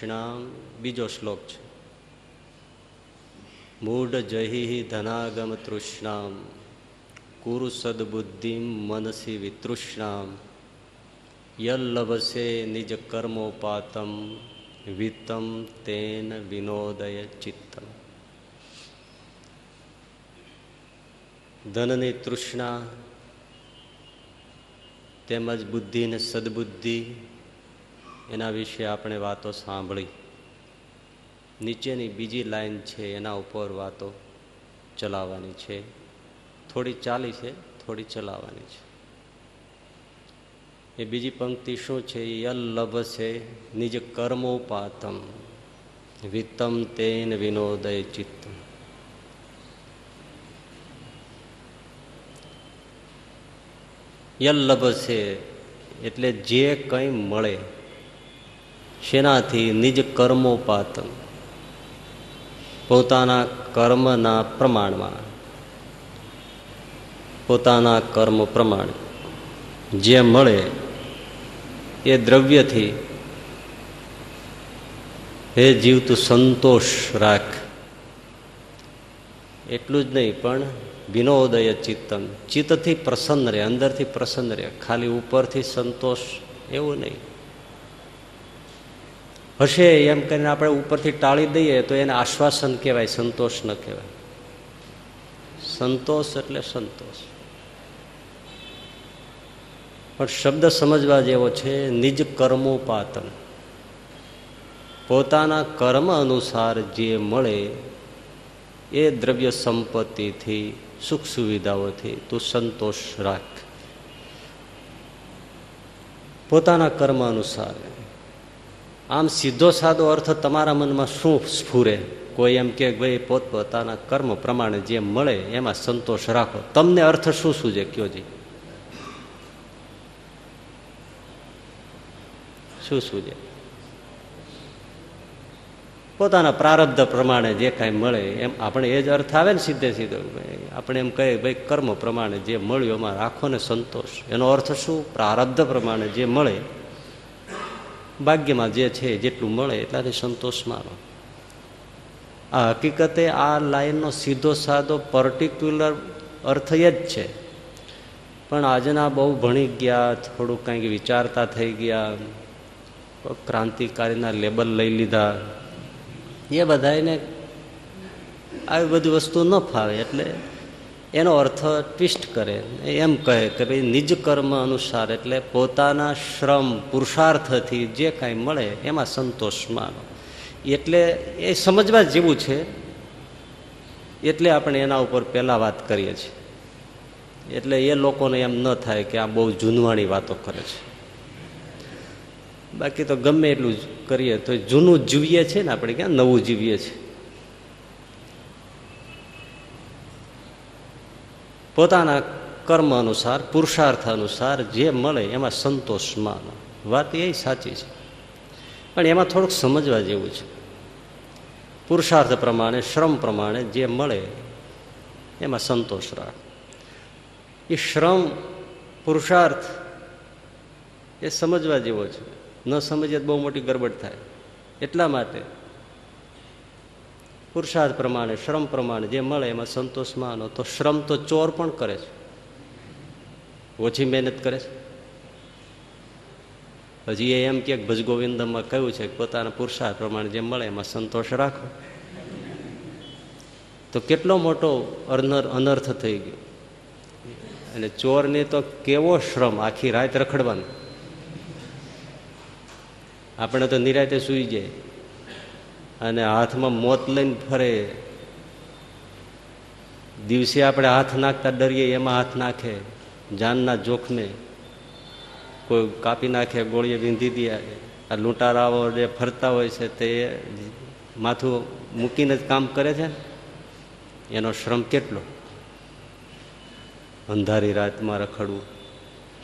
તૃષ્ણામ બીજો શ્લોક છે. મૂઢ જહી ધનાગમ તૃષ્ણામ, કુરુ સદબુદ્ધિમ મનસી વિતૃષ્ણામ, યલ્લભસે નિજ કર્મોપાતમ વિતમ તેન વિનોદય ચિત્તમ. ધનની તૃષ્ણા તેમજ બુદ્ધિને સદબુદ્ધિ એના વિશે આપણે વાતો સાંભળી. નીચેની બીજી લાઈન છે, એના ઉપર વાતો ચલાવવાની છે. થોડી ચાલી છે, થોડી ચલાવવાની છે. એ બીજી પંક્તિ શું છે? યલ્લભ છે નિજ કર્મોપાતમ વિત્તમ તેન વિનોદય ચિત્તમ. યલ્લભ છે એટલે જે કંઈ મળે શેનાથી નિજ કર્મોપાતમ પોતાના કર્મના પ્રમાણમાં. પોતાના કર્મ પ્રમાણે. જે મળે એ દ્રવ્યથી. હે જીવતું સંતોષ રાખ. એટલું જ નહીં, પણ વિનોદય ચિત્તમ. ચિત્તથી પ્રસન્ન રહે, અંદરથી પ્રસન્ન રહે, ખાલી ઉપરથી સંતોષ એવું નહીં. હશે એમ કરીને આપણે ઉપરથી ટાળી દઈએ તો એને આશ્વાસન કહેવાય, સંતોષ ન કહેવાય. સંતોષ એટલે સંતોષ. પણ શબ્દ સમજવા જેવો છે, નિજ કર્મોપાતન. પોતાના કર્મ અનુસાર જે મળે એ દ્રવ્ય સંપત્તિથી, સુખ સુવિધાઓથી તું સંતોષ રાખ. પોતાના કર્મ અનુસાર. આમ સીધો સાદો અર્થ તમારા મનમાં શું સ્ફુરે? કોઈ એમ કે ભાઈ પોતપોતાના કર્મ પ્રમાણે જે મળે એમાં સંતોષ રાખો. તમને અર્થ શું શું છે કયો જી. શું છે પોતાના પ્રારબ્ધ પ્રમાણે જે કાંઈ મળે એમ આપણે એ જ અર્થ આવે ને સીધે સીધો. આપણે એમ કહીએ, ભાઈ, કર્મ પ્રમાણે જે મળ્યું એમાં રાખો ને સંતોષ. એનો અર્થ શું? પ્રારબ્ધ પ્રમાણે જે મળે ભાગ્યમાં જે છે, જેટલું મળે એટલાથી સંતોષ માનો આ હકીકતે આ લાઈનનો સીધો સાદો પર્ટિક્યુલર અર્થ એ જ છે. પણ આજના બહુ ભણી ગયા, થોડુંક કંઈક વિચારતા થઈ ગયા, ક્રાંતિકારીના લેબલ લઈ લીધા. એ બધાને આવી બધી વસ્તુ ન ફાવે એટલે એનો અર્થ ટ્વિસ્ટ કરે, એમ કહે કે ભાઈ નિજ કર્મ અનુસાર એટલે પોતાના શ્રમ પુરુષાર્થથી જે કાંઈ મળે એમાં સંતોષ માનો. એટલે એ સમજવા જેવું છે, એટલે આપણે એના ઉપર પહેલાં વાત કરીએ છીએ. એટલે એ લોકોને એમ ન થાય કે આ બહુ જૂનવાણી વાતો કરે છે. બાકી તો ગમે એટલું કરીએ, તો જૂનું જીવીએ છીએ ને આપણે ક્યાં? નવું જીવીએ છીએ. પોતાના કર્મ અનુસાર, પુરુષાર્થ અનુસાર જે મળે એમાં સંતોષ માનો. વાત એ સાચી છે. પણ એમાં થોડુંક સમજવા જેવું છે. પુરુષાર્થ પ્રમાણે, શ્રમ પ્રમાણે જે મળે એમાં સંતોષ રાખ. એ શ્રમ, પુરુષાર્થ એ સમજવા જેવો છે. ન સમજીએ બહુ મોટી ગરબડ થાય. એટલા માટે પુરુષાર્થ પ્રમાણે, શ્રમ પ્રમાણે, જે મળે એમાં સંતોષ માનો તો શ્રમ તો ચોર પણ કરે છે. ઓછી મહેનત કરે છે. હજી એ એમ કે ભજગોવિંદમાં કહ્યું છે કે પોતાના પુરુષાર્થ પ્રમાણે જે મળે એમાં સંતોષ રાખો. તો કેટલો મોટો અનર્થ થઈ ગયો. અને ચોરને તો કેવો શ્રમ આખી રાત રખડવાનો. આપણે તો નિરાતે સૂઈ જાય. અને હાથમાં મોત લઈને ફરે. દિવસે આપણે હાથ નાખતા ડરીએ, એમાં હાથ નાખે, જાનના જોખમે. કોઈ કાપી નાખે, ગોળીએ વીંધી દે, આ લૂંટારાઓ જે ફરતા હોય છે તે માથું મૂકીને જ કામ કરે છે એનો શ્રમ કેટલો? અંધારી રાતમાં રખડવું,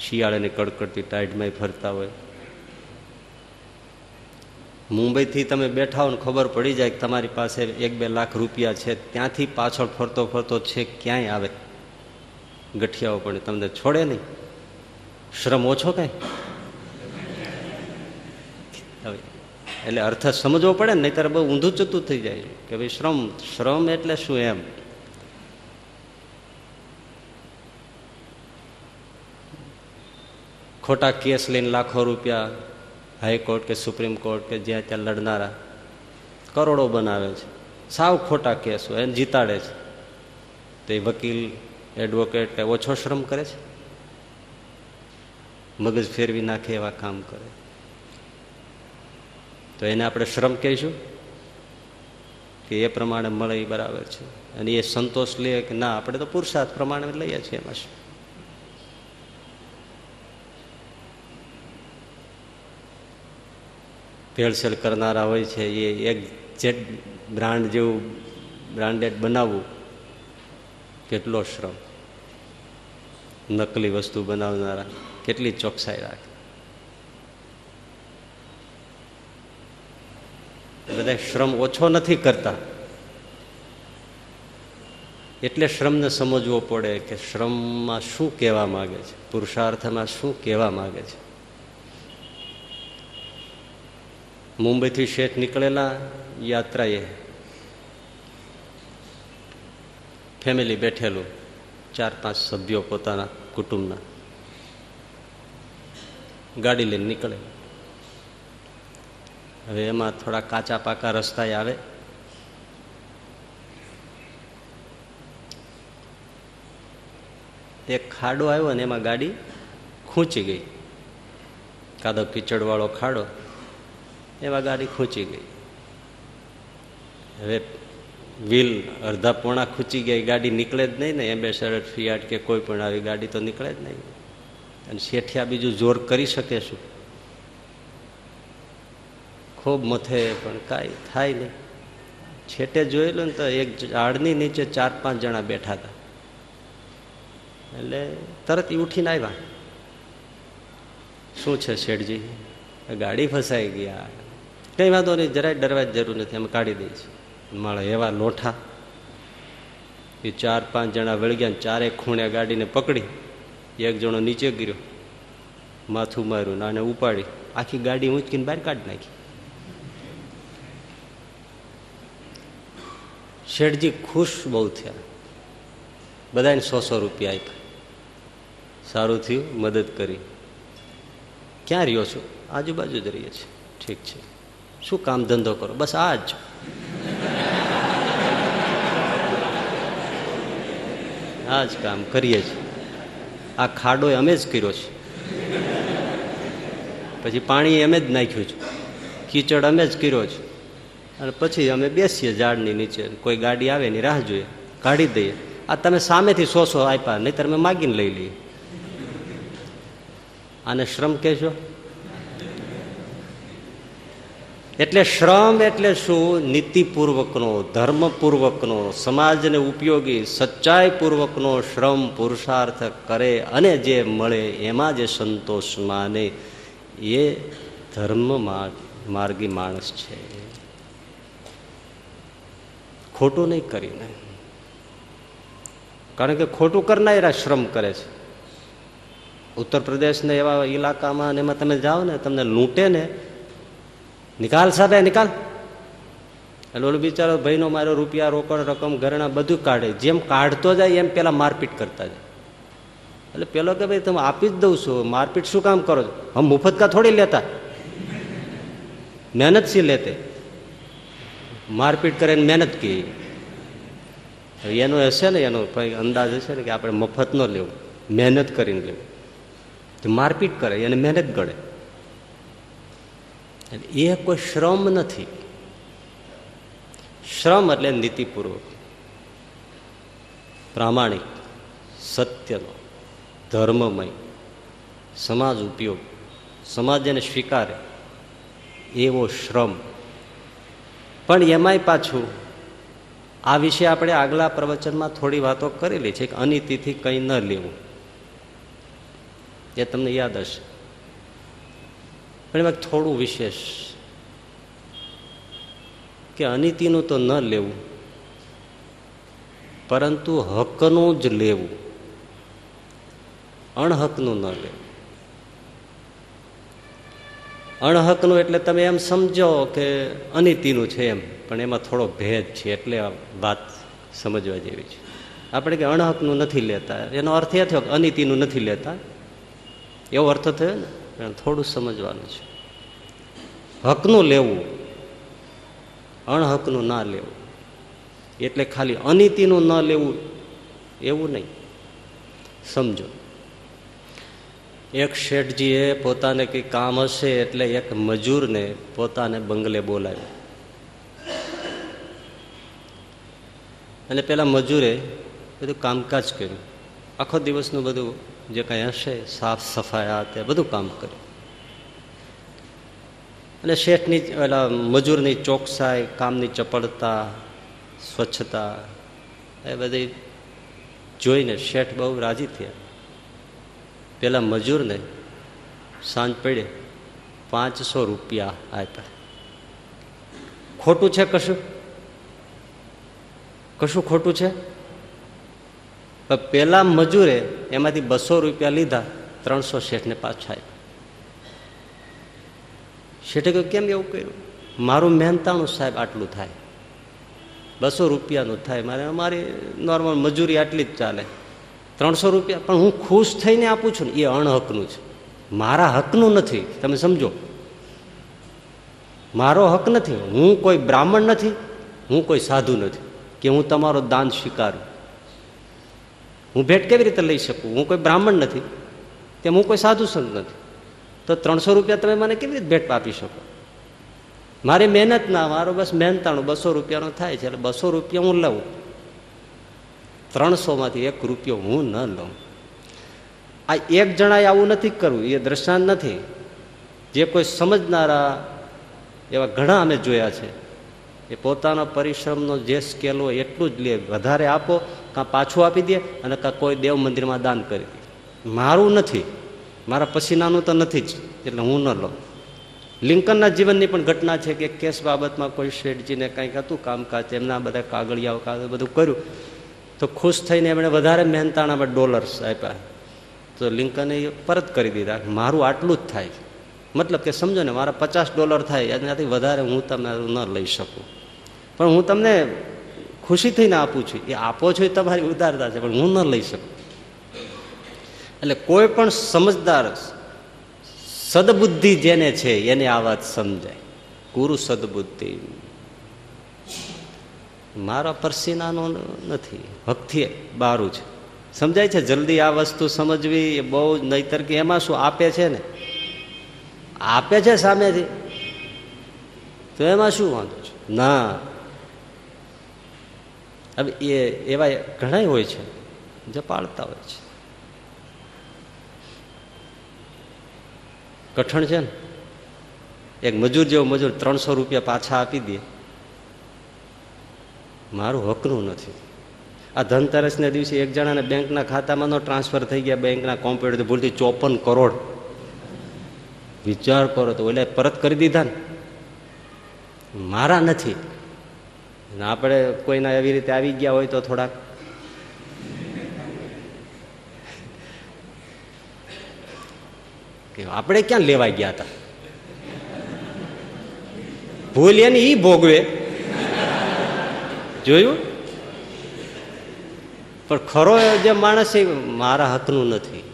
શિયાળાની કડકડતી ટાઈટમાં ફરતા હોય. મુંબઈથી તમે બેઠા હો ને ખબર પડી જાય કે તમારી પાસે એક બે લાખ રૂપિયા છે. ત્યાંથી પાછળ ફરતો ફરતો છે, ક્યાંય આવે? ગઠિયાઓ પણ તમને છોડે નહીં? શ્રમ ઓછો કઈ? એટલે અર્થ સમજવો પડે ને નહીં બહુ ઊંધું ચતું થઈ જાય. કે ભાઈ શ્રમ શ્રમ એટલે શું એમ? ખોટા કેસ લઈને લાખો રૂપિયા હાઈકોર્ટ કે સુપ્રીમ કોર્ટ કે જ્યાં ત્યાં લડનારા કરોડો બનાવે છે. સાવ ખોટા કેસ, એને જીતાડે છે. તો એ વકીલ, એડવોકેટ ઓછો શ્રમ કરે છે? મગજ ફેરવી નાખે એવા કામ કરે. તો એને આપણે શ્રમ કહીશું કે એ પ્રમાણે મળે બરાબર છે. અને એ સંતોષ લે કે ના, આપણે તો પુરુષાર્થ પ્રમાણે લઈએ છીએ એમાં ભેળસેળ કરનારા હોય છે, એ એક જેટ બ્રાન્ડ જેવું બ્રાન્ડેડ બનાવવું કેટલો શ્રમ? નકલી વસ્તુ બનાવનારા કેટલી ચોકસાઈ રાખે? બધા શ્રમ ઓછો નથી કરતા. એટલે શ્રમને સમજવો પડે કે શ્રમમાં શું કહેવા માગે છે? પુરુષાર્થમાં શું કહેવા માગે છે? મુંબઈથી શેઠ નીકળેલા યાત્રાએ ફેમિલી બેઠેલું, ચાર પાંચ સભ્યો પોતાના કુટુંબના. ગાડી લઈને નીકળે. હવે એમાં થોડા કાચા પાકા રસ્તા આવે. એક ખાડો આવ્યો ને એમાં ગાડી ખૂંચી ગઈ. કાદવ કીચડવાળો ખાડો. એમાં ગાડી ખૂંચી ગઈ. હવે વ્હીલ અડધા પોણા ખૂંચી ગઈ ગાડી નીકળે જ નહીં ને એમ્બેસેડર ફિયાટ કે કોઈ પણ આવી ગાડી તો નીકળે જ નહીં. અને શેઠિયા બીજું જોર કરી શકે શું? ખૂબ મથે, પણ કાંઈ થાય નહીં. છેટે જોયેલું ને તો એક ઝાડની નીચે ચાર પાંચ જણા બેઠા હતા. એટલે તરત ઉઠીને આવ્યા. શું છે શેઠજી? ગાડી ફસાઈ ગયા. કંઈ વાંધો નહીં, જરાય ડરવા જરૂર નથી. અમે કાઢી દઈએ છીએ. માળે એવા લોઠા. એ ચાર પાંચ જણા વળગ્યા ચારે ખૂણે ગાડીને પકડી. એક જણો નીચે ગીર્યો. માથું માર્યું નાને ઉપાડી. આખી ગાડી ઊંચકીને બહાર કાઢી નાખી. શેઠજી ખુશ બહુ થયા. બધાને સો સો રૂપિયા આપ્યા. સારું થયું, મદદ કરી. ક્યાં રહ્યો છો? આજુબાજુ જ રહીએ છીએ. ઠીક છે. શું કામ ધંધો કરો? બસ આ જ. આ જ કામ કરીએ છીએ. આ ખાડો અમે જ કર્યો છે. પછી પાણી અમે જ નાખ્યું છે. કીચડ અમે જ કર્યો છે. અને પછી અમે બેસીએ ઝાડની નીચે. કોઈ ગાડી આવે એની રાહ જોઈએ. કાઢી દઈએ. આ તમે સામેથી સો સો આપ્યા, નહીતર અમે માગીને લઈ લઈએ. આને શ્રમ કહેશો? એટલે શ્રમ એટલે શું? નીતિપૂર્વકનો, ધર્મપૂર્વકનો, સમાજને ઉપયોગી, સચ્ચાઈપૂર્વકનો શ્રમ પુરુષાર્થ કરે અને જે મળે એમાં જે સંતોષ માને, એ ધર્મ માર્ગી માણસ છે. ખોટું નહીં કરીને. કારણ કે ખોટું કરનારા શ્રમ કરે છે. ઉત્તર પ્રદેશના એવા ઇલાકામાં એમાં તમે જાઓ ને, તમને લૂંટે ને નિકાલ સાહેબ નિકાલ. એટલે ઓલો બિચારો ભાઈનો મારો રૂપિયા, રોકડ, રકમ, ઘરેણા બધું કાઢે. જેમ કાઢતો જાય, એમ પેલા મારપીટ કરતા જાય. એટલે પેલો કે ભાઈ, તમે આપી જ દઉં છું. મારપીટ શું કામ કરો છો? હમ મુફત કા થોડી લેતા. મહેનત સી લેતે? મારપીટ કરે મહેનત કી. એનો હશે ને, એનો અંદાજ હશે ને કે આપણે મફત ન લેવું. મહેનત કરીને લેવું. મારપીટ કરે, એને મહેનત ગળે એ કોઈ શ્રમ નથી. શ્રમ એટલે નીતિપૂર્વક, પ્રામાણિક, સત્યનો, ધર્મમય, સમાજ ઉપયોગ, સમાજ એને સ્વીકારે, એવો શ્રમ. પણ એમાંય પાછું આ વિશે આપણે આગલા પ્રવચનમાં થોડી વાતો કરેલી છે કે અનિતિથી કંઈ ન લેવું. એ તમને યાદ હશે. પણ એમાં થોડું વિશેષ કે અનિતિનું તો ન લેવું, પરંતુ હકનું જ લેવું, અણહકનું ન લેવું. અણહકનું એટલે તમે એમ સમજો કે અનિતિનું છે એમ, પણ એમાં થોડો ભેદ છે એટલે વાત સમજવા જેવી છે. આપણે કે અણહકનું નથી લેતા, એનો અર્થ એ થયો કે અનિતિનું નથી લેતા. એવો અર્થ થયો ને? થોડું સમજવાનું છે. હકનું લેવું, અણહકનું ના લેવું. એટલે ખાલી અનિતિનું ન લેવું એવું નહીં. સમજો. એક શેઠજીએ પોતાને કંઈ કામ હશે એટલે એક મજૂરને પોતાને બંગલે બોલાવ્યો. અને પેલા મજૂરે બધું કામકાજ કર્યું. આખો દિવસનું બધું જે કાંઈ હશે, સાફ સફાઈ આ તે બધું કામ કર્યું અને શેઠની પેલા મજૂરની ચોકસાઈ, કામની ચપળતા, સ્વચ્છતા એ બધી જોઈને શેઠ બહુ રાજી થયા. પેલા મજૂરને સાંજ પડે પાંચસો રૂપિયા આપ્યા. ખોટું છે કશું? કશું ખોટું છે? પેલા મજૂરે એમાંથી બસો રૂપિયા લીધા, ત્રણસો શેઠને પાછા આપ્યા. શેઠે કહ્યું, કેમ એવું કર્યું? મારું મહેનતાણું સાહેબ આટલું થાય. બસો રૂપિયાનું થાય. મારે, અમારી નોર્મલ મજૂરી આટલી જ ચાલે. ત્રણસો રૂપિયા, પણ હું ખુશ થઈને આપું છું ને, એ અણહકનું છે. મારા હકનું નથી. તમે સમજો. મારો હક નથી. હું કોઈ બ્રાહ્મણ નથી. હું કોઈ સાધુ નથી. કે હું તમારો દાન સ્વીકારું. હું ભેટ કેવી રીતે લઈ શકું? હું કોઈ બ્રાહ્મણ નથી. તેમ હું કોઈ સાધુ સંત નથી. તો ત્રણસો રૂપિયા તમે મને કેવી રીતે ભેટ આપી શકો? મારી મહેનત ના મારો બસ મહેનતાણું બસો રૂપિયાનો થાય છે, એટલે બસો રૂપિયા હું લઉં. ત્રણસોમાંથી એક રૂપિયો હું ન લઉં. આ એક જણાએ આવું નથી કરવું એ દ્રષ્ટાંત નથી. જે કોઈ સમજનારા એવા ઘણા અમે જોયા છે. એ પોતાના પરિશ્રમનો જે સ્કેલ હોય એટલું જ લે, વધારે આપો કાં પાછું આપી દે અને કાં કોઈ દેવ મંદિરમાં દાન કરી દે. મારું નથી. મારા પસીનાનું તો નથી જ, એટલે હું ન લઉં. લિંકનના જીવનની પણ ઘટના છે કે કેસ બાબતમાં કોઈ શેઠજીને કંઈક હતું, કામકાજ, એમના બધા કાગળિયાઓ કાગળ બધું કર્યું, તો ખુશ થઈને એમણે વધારે મહેનતાણામાં ડોલર્સ આપ્યા. તો લિંકને પરત કરી દીધા મારું આટલું જ થાય મતલબ કે સમજો ને, મારા પચાસ ડોલર થાય, એનાથી વધારે હું તમારું ન લઈ શકું. પણ હું તમને ખુશી થઈને આપું છું. એ આપો છો એ તમારી ઉદારતા છે, પણ હું ન લઈ શકું. એટલે કોઈ પણ સમજદાર સદબુદ્ધિ જેને છે, એને આ વાત સમજાય. ગુરુ સદબુદ્ધિ. મારા પરસીનાનો નથી. હકથી બારું છે. સમજાય છે, જલ્દી આ વસ્તુ સમજવી એ બહુ નહીતર કે એમાં શું આપે છે ને? આપે છે સામેથી. તો એમાં શું વાંધો છે? ના. હવે એ એવા ઘણા હોય છે, જે પાળતા હોય છે. કઠણ છે ને? એક મજૂર જેવો મજૂર ત્રણસો રૂપિયા પાછા આપી દે. મારું હકનું નથી. આ ધનતેરસના દિવસે એક જણાને બેંકના ખાતામાં નો ટ્રાન્સફર થઈ ગયા, બેંકના કોમ્પ્યુટર ભૂલથી ચોપન કરોડ. વિચાર કરો તો ઓલા પરત કરી દીધા ને. મારા નથી. અને આપણે કોઈના એવી રીતે આવી ગયા હોય તો થોડાક. આપણે ક્યાં લેવા ગયા હતા? ભૂલ એની ઈ ભોગવે. જોયું? પણ ખરો જે માણસ એ મારા હકનું નથી.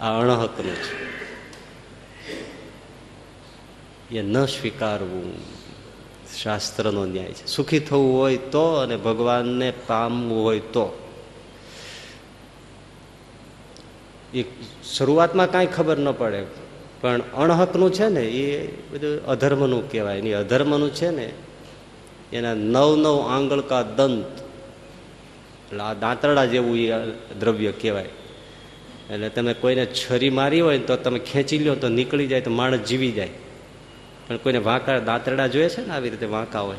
આ અણહકનું છે. એ ન સ્વીકારવું. શાસ્ત્રનો ન્યાય છે. સુખી થવું હોય તો અને ભગવાનને પામવું હોય તો. એ શરૂઆતમાં કાંઈ ખબર ન પડે, પણ અણહકનું છે ને, એ બધું અધર્મનું કહેવાય એની અધર્મનું છે ને, એના નવ નવ આંગળકા દંત, એટલે આ દાંતરડા જેવું એ દ્રવ્ય કહેવાય. એટલે તમે કોઈને છરી મારી હોય તો તમે ખેંચી લો તો નીકળી જાય, તો માણસ જીવી જાય. પણ કોઈને વાંકા દાંતરડા જોઈએ છે ને આવી રીતે વાંકા હોય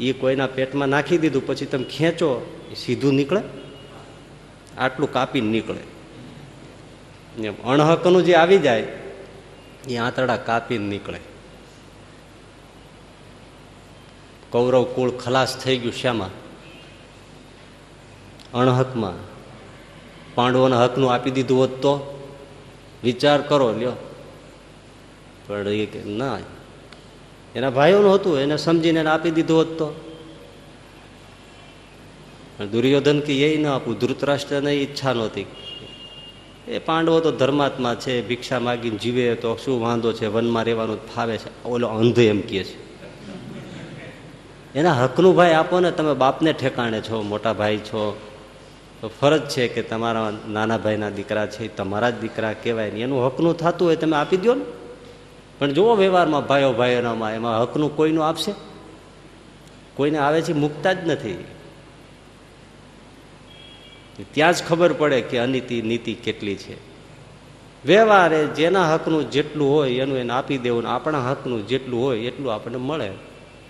એ કોઈના પેટમાં નાખી દીધું, પછી તમે ખેંચો, એ સીધું નીકળે, આટલું કાપીને નીકળે. અણહકનું જે આવી જાય, એ આંતરડા કાપીને નીકળે. કૌરવ કુળ ખલાસ થઈ ગયું શામાં અણહકમાં. પાંડવોના હકનું આપી દીધું હોત તો? વિચાર કરો, લ્યો. પણ એ ના એના ભાઈઓનું હતું, એને સમજીને એને આપી દીધું હોત તો. દુર્યોધન કે એ ન આપું, ધૃતરાષ્ટ્રને ઈચ્છા નહોતી. એ પાંડવો તો ધર્માત્મા છે, ભિક્ષા માગીને જીવે તો શું વાંધો છે, વનમાં રહેવાનું ફાવે છે. ઓલો અંધ એમ કહે છે. એના હકનું ભાઈ આપો ને, તમે બાપને ઠેકાણે છો, મોટા ભાઈ છો. તો ફરજ છે કે તમારા નાના ભાઈના દીકરા છે તમારા જ દીકરા કહેવાય ને, એનું હકનું થતું હોય તમે આપી દો ને. પણ જુઓ વ્યવહારમાં ભાઈઓ ભાઈઓનામાં એમાં હકનું કોઈનું આપશે? કોઈને આવે છે મૂકતા જ નથી. ત્યાં જ ખબર પડે કે અનીતિ નીતિ કેટલી છે. વ્યવહારે જેના હકનું જેટલું હોય એનું એને આપી દેવું ને આપણા હકનું જેટલું હોય એટલું આપણને મળે.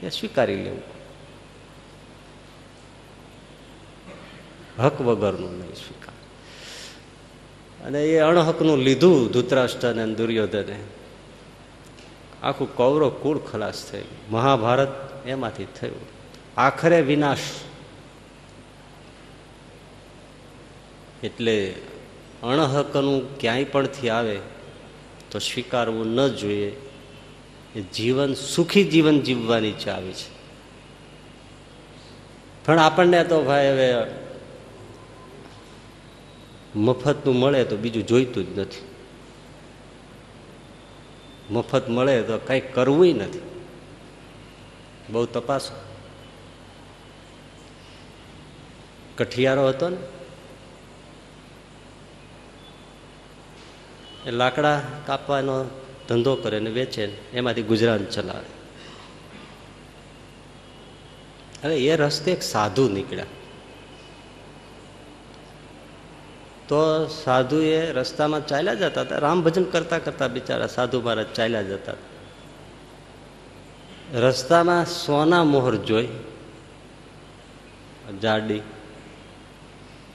એ સ્વીકારી લેવું. હક વગરનું નહીં સ્વીકાર. અને એ અણહકનું લીધું ધૂતરાષ્ટ્રને દુર્યોધને. આખું કૌરવ કુળ ખલાસ થઈ મહાભારત એમાંથી થયું. આખરે વિનાશ. એટલે અણહકનું ક્યાંય પણથી આવે તો સ્વીકારવું ન જોઈએ. એ જીવન, સુખી જીવન જીવવાની ચાવી છે. પણ આપણને તો ભાઈ હવે મફતનું મળે તો બીજું જોઈતું જ નથી. મફત મળે તો કાંઈ કરવું નથી. બહુ તપાસો. કઠિયારો હતો ને? એ લાકડા કાપવાનો ધંધો કરે ને વેચે એમાંથી ગુજરાન ચલાવે. હવે એ રસ્તે એક સાધુ નીકળ્યા. તો સાધુ એ રસ્તામાં ચાલ્યા જતા હતા. રામ ભજન કરતા કરતા બિચારા સાધુ મહારાજ ચાલ્યા જતા રસ્તામાં સોના મોહર જોઈ, જાડી.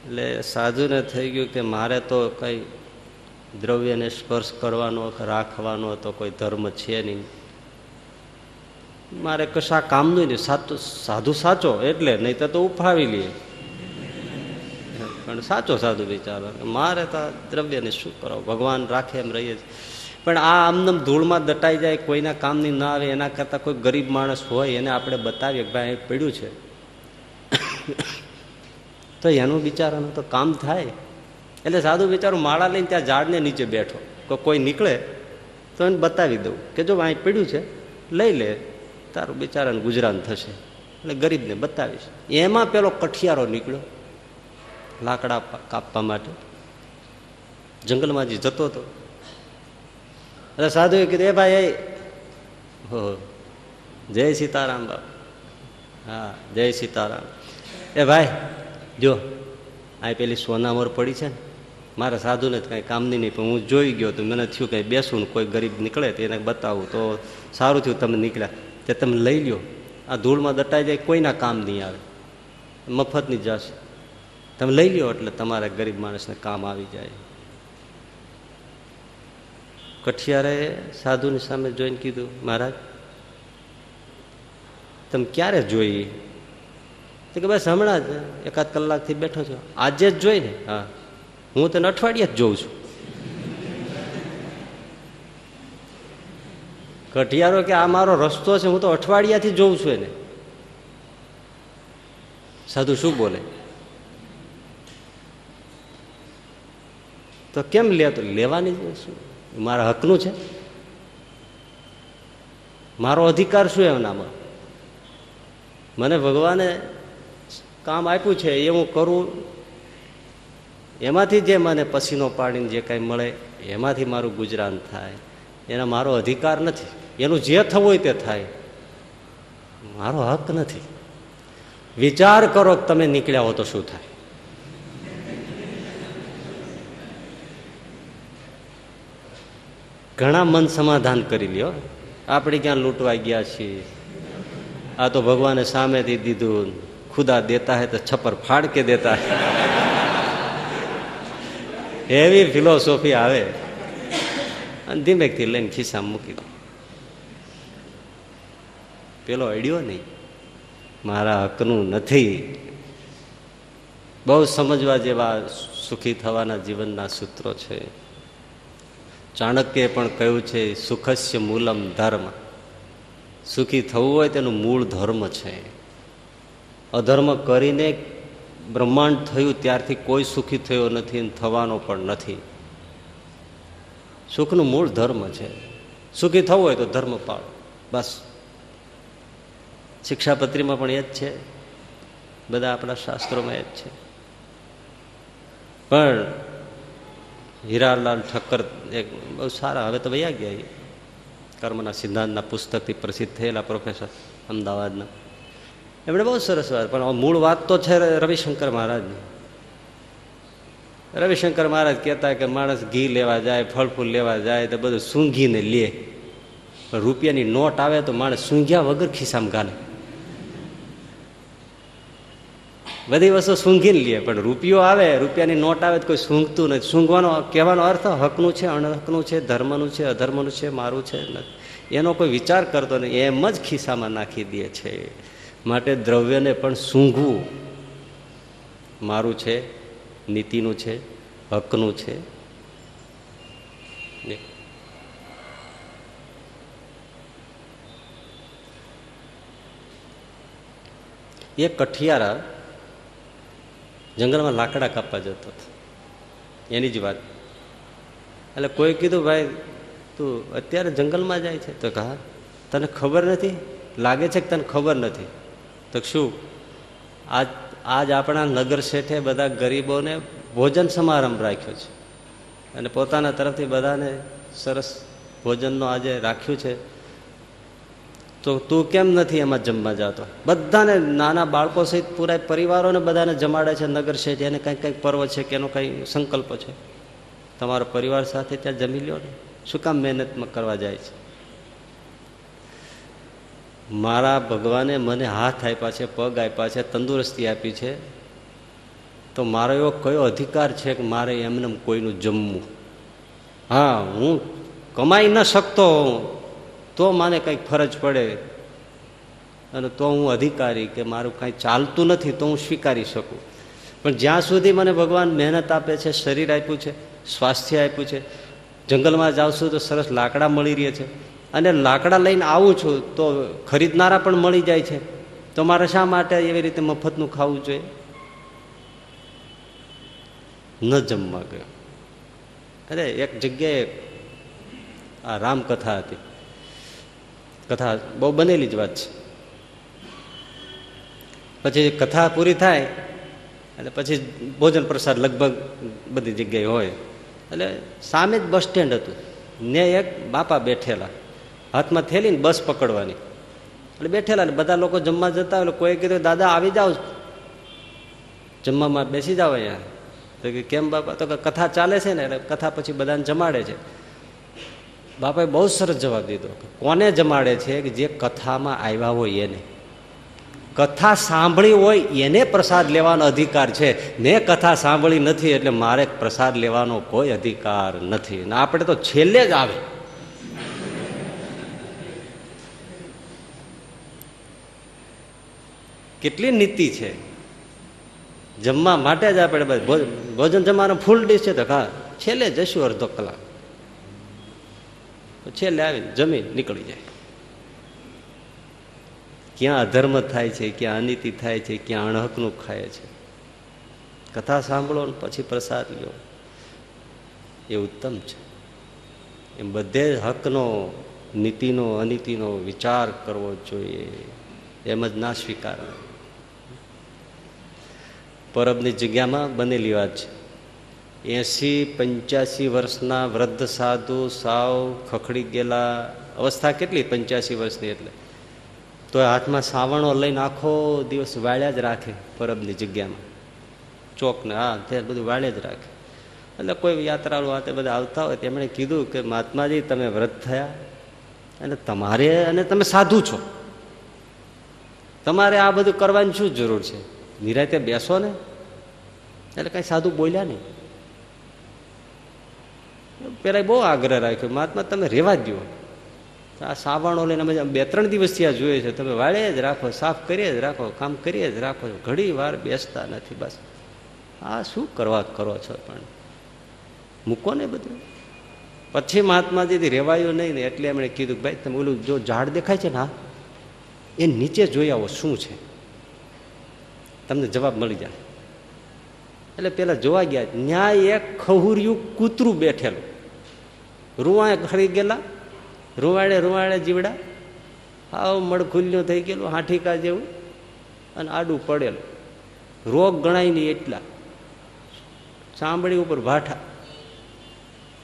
એટલે સાધુને થઈ ગયું કે મારે તો કઈ દ્રવ્યને સ્પર્શ કરવાનો, રાખવાનો તો કોઈ ધર્મ છે નહીં. મારે કશા કામનું નહીં. સાધુ સાચો એટલે નહીં તો ઉફાવી લઈએ પણ સાચો સાધુ વિચારો મારે તો દ્રવ્યને શું કરો? ભગવાન રાખે એમ રહીએ પણ આ આમનમ ધૂળમાં દટાઈ જાય, કોઈના કામની ના આવે, એના કરતાં કોઈ ગરીબ માણસ હોય, એને આપણે બતાવીએ કે ભાઈ પડ્યું છે. તો એનું બિચારાનું તો કામ થાય. એટલે સાધુ બિચારો માળા લઈને ત્યાં ઝાડને નીચે બેઠો. કોઈ નીકળે, તો એને બતાવી દઉં કે જો અહીં પડ્યું છે, લઈ લે. તારું બિચારાને ગુજરાન થશે. એટલે ગરીબને બતાવીશ. એમાં પેલો કઠિયારો નીકળ્યો. લાકડા કાપવા માટે. જંગલમાં જે જતો હતો. એટલે સાધુએ કીધું, એ ભાઈ, એ. હો જય સીતારામ બાપ. હા, જય સીતારામ. એ ભાઈ, જો, આ પેલી સોનામોર પડી છે ને, મારે સાધુને તો કાંઈ કામની નહીં, પણ હું જોઈ ગયો તો મને થયું કંઈ બેસું ને કોઈ ગરીબ નીકળે તો એને બતાવું, તો સારું થયું તમે નીકળ્યા. તે તમે લઈ લ્યો. આ ધૂળમાં દટાઈ જાય, કોઈના કામ નહીં આવે. મફતની જશે તમે લઈ લ્યો એટલે તમારા ગરીબ માણસને કામ આવી જાય. કઠિયારે સાધુની સામે જોઈને કીધું, મહારાજ, તમે ક્યારે જોઈ? તો કે, બસ હમણાં જ એકાદ કલાકથી બેઠો છો. આજે જ જોઈ ને હા. હું તને અઠવાડિયા જ જોઉં છું. કઠિયારો કે આ મારો રસ્તો છે, હું તો અઠવાડિયાથી જોઉં છું એને. સાધુ શું બોલે? તો કેમ લે? તો લેવાની શું? મારા હકનું છે. મારો અધિકાર શું એમનામાં મને ભગવાને કામ આપ્યું છે, એ હું કરું. એમાંથી જે મને પસીનો પાડીને જે કાંઈ મળે, એમાંથી મારું ગુજરાન થાય. એના મારો અધિકાર નથી. એનું જે થવું હોય તે થાય. મારો હક નથી. વિચાર કરો કે તમે નીકળ્યા હો તો શું થાય? ઘણા મન સમાધાન કરી લ્યો. આપણે ક્યાં લૂંટવા ગયા છીએ? આ તો ભગવાને સામેથી દીધું. ખુદા દેતા હે તો છપ્પર ફાડ કે દેતા હે. એવી ફિલોસોફી આવે. અને ધીમેકથી લઈને ખિસ્સામાં મૂકી દો. પેલો અડ્યો નહીં. મારા હકનું નથી. બહુ સમજવા જેવા સુખી થવાના જીવનના સૂત્રો છે. ચાણક્યએ પણ કહ્યું છે, સુખસ્ય મૂલમ ધર્મ. સુખી થવું હોય તેનું મૂળ ધર્મ છે. અધર્મ કરીને બ્રહ્માંડ થયું ત્યારથી કોઈ સુખી થયો નથી થવાનો પણ નથી. સુખનું મૂળ ધર્મ છે. સુખી થવું હોય તો ધર્મ પાળો. બસ. શિક્ષાપત્રીમાં પણ એ જ છે. બધા આપણા શાસ્ત્રોમાં એ જ છે. પણ હીરાલાલ ઠક્કર એક બહુ સારા હવે તો વયા ગયા એ. કર્મના સિદ્ધાંતના પુસ્તકથી પ્રસિદ્ધ થયેલા પ્રોફેસર, અમદાવાદના. એમણે બહુ સરસ વાત, પણ મૂળ વાત તો છે રવિશંકર મહારાજની. રવિશંકર મહારાજ કહેતા કે માણસ ઘી લેવા જાય ફળ ફૂલ લેવા જાય, તો બધું સૂંઘીને લે. રૂપિયાની નોટ આવે તો માણસ સૂંઘ્યા વગર ખિસ્સામાં ગાલે. બધી વસ્તુ સૂંઘીને લે, પણ રૂપિયો આવે, રૂપિયાની નોટ આવે તો કોઈ સૂંઘતું નથી. સૂંઘવાનો કહેવાનો અર્થ હકનું છે, અણહકનું છે, ધર્મનું છે, અધર્મનું છે, મારું છે એનો કોઈ વિચાર કરતો નહીં એમ જ ખિસ્સામાં નાખી દે છે. માટે દ્રવ્યને પણ સૂંઘવું મારું છે, નીતિનું છે, હકનું છે. એ કઠિયારા જંગલમાં લાકડા કાપવા જતો હતો. એની જ વાત. એટલે કોઈ કીધું, ભાઈ, તું અત્યારે જંગલમાં જાય છે? તો કહા તને ખબર નથી? લાગે છે કે તને ખબર નથી? તો શું? આજ આજ આપણા નગર શેઠે બધા ગરીબોને ભોજન સમારંભ રાખ્યો છે. અને પોતાના તરફથી બધાને સરસ ભોજનનો આજે રાખ્યું છે. તો તું કેમ નથી એમાં જમવા જતો? બધાને નાના બાળકો સહિત પૂરા પરિવારોને બધાને જમાડે છે, નગર છે એને કંઈક કંઈક પર્વ છે કે એનો કંઈ સંકલ્પ છે. તમારો પરિવાર સાથે ત્યાં જમી લ્યો ને. શું કામ મહેનતમાં કરવા જાય છે? મારા ભગવાને મને હાથ આપ્યા છે, પગ આપ્યા છે, તંદુરસ્તી આપી છે. તો મારો એવો કયો અધિકાર છે કે મારે એમને કોઈનું જમવું? હા, હું કમાઈ ન શકતો તો મને કંઈક ફરજ પડે અને તો હું અધિકારી કે મારું કાંઈ ચાલતું નથી તો હું સ્વીકારી શકું. પણ જ્યાં સુધી મને ભગવાન મહેનત આપે છે, શરીર આપ્યું છે, સ્વાસ્થ્ય આપ્યું છે, જંગલમાં જાઉં છું તો સરસ લાકડા મળી રહે છે અને લાકડા લઈને આવું છું તો ખરીદનારા પણ મળી જાય છે. તો મારે શા માટે એવી રીતે મફતનું ખાવું જોઈએ? ન જમવા ગયો. અરે એક જગ્યાએ આ રામકથા હતી. કથા બહુ બનેલી જ વાત છે. પછી કથા પૂરી થાય, એટલે પછી ભોજન પ્રસાદ લગભગ બધી જગ્યાએ હોય. એટલે સામે જ બસ સ્ટેન્ડ હતું. ને એક બાપા બેઠેલા, હાથમાં થેલીને બસ પકડવાની. એટલે બેઠેલા ને બધા લોકો જમવા જતા એટલે કોઈ કીધું, દાદા, આવી જાઓ. જમવામાં બેસી જાઓ અહીંયા. તો કે, કેમ બાપા? તો કથા ચાલે છે ને, એટલે કથા પછી બધાને જમાડે છે. બાપાએ બહુ સરસ જવાબ દીધો કોને જમાડે છે કે જે કથામાં આવ્યા હોય એને? કથા સાંભળી હોય એને પ્રસાદ લેવાનો અધિકાર છે. મેં કથા સાંભળી નથી એટલે મારે પ્રસાદ લેવાનો કોઈ અધિકાર નથી. ને આપણે તો છેલ્લે જ આવે. કેટલી નીતિ છે. જમવા માટે જ આપણે ભોજન જમવાનું ફૂલ ડીશ છે તો હા છેલ્લે જશું અડધો કલાક. છેલ્લે આવીને જમીન નીકળી જાય. ક્યાં અધર્મ થાય છે, ક્યાં અનીતિ થાય છે, ક્યાં અણહકનું ખાય છે. કથા સાંભળો ને પછી પ્રસાદ લ્યો. એ ઉત્તમ છે. એમ બધે હકનો, નીતિનો, અનીતિનો વિચાર કરવો જોઈએ. એમ જ ના સ્વીકાર પરબની જગ્યામાં બનેલી વાત છે. એસી પંચ્યાસી વર્ષના વૃદ્ધ સાધુ સાવ ખખડી ગયેલા અવસ્થા કેટલી પંચ્યાસી વર્ષની એટલે? તો હાથમાં સાવણો લઈને આખો દિવસ વાળ્યા જ રાખે પરબની જગ્યામાં. ચોકને, હા, તે બધું વાળ્યા જ રાખે. એટલે કોઈ યાત્રાળુ હાથે બધા આવતા હોય તેમણે કીધું કે, મહાત્માજી, તમે વ્રત થયા અને તમારે, અને તમે સાધુ છો. તમારે આ બધું કરવાની શું જરૂર છે? નિરાતે બેસો ને. એટલે કાંઈ સાધુ બોલ્યા નહીં. પેલા બહુ આગ્રહ રાખ્યો. મહાત્મા, તમે જ દો આ સાવણો લઈને અમે બે ત્રણ દિવસ ત્યાં જોઈએ છે. તમે વાળે જ રાખો, સાફ કરીએ જ રાખો, કામ કરીએ જ રાખો. ઘણી વાર બેસતા નથી બસ. આ શું કરવા કરો છો પણ? મૂકો ને બધું. પછી મહાત્માજીથી રેવાયું નહીં ને એટલે એમણે કીધું ભાઈ, તમે ઓલું જો ઝાડ દેખાય છે ને એ નીચે જોઈ આવો શું છે. તમને જવાબ મળી જાય. એટલે પેલા જોવા ગયા, ન્યાય એક ખહુરિયું કૂતરું બેઠેલું. રૂવાએ ખરી ગયેલા. રૂવાડે રૂવાડે જીવડા. આવ મળખુલ્યું થઈ ગયેલું, હાઠીકા જેવું. અને આડું પડેલું. રોગ ગણાય નહીં એટલા. ચામડી ઉપર ભાઠા.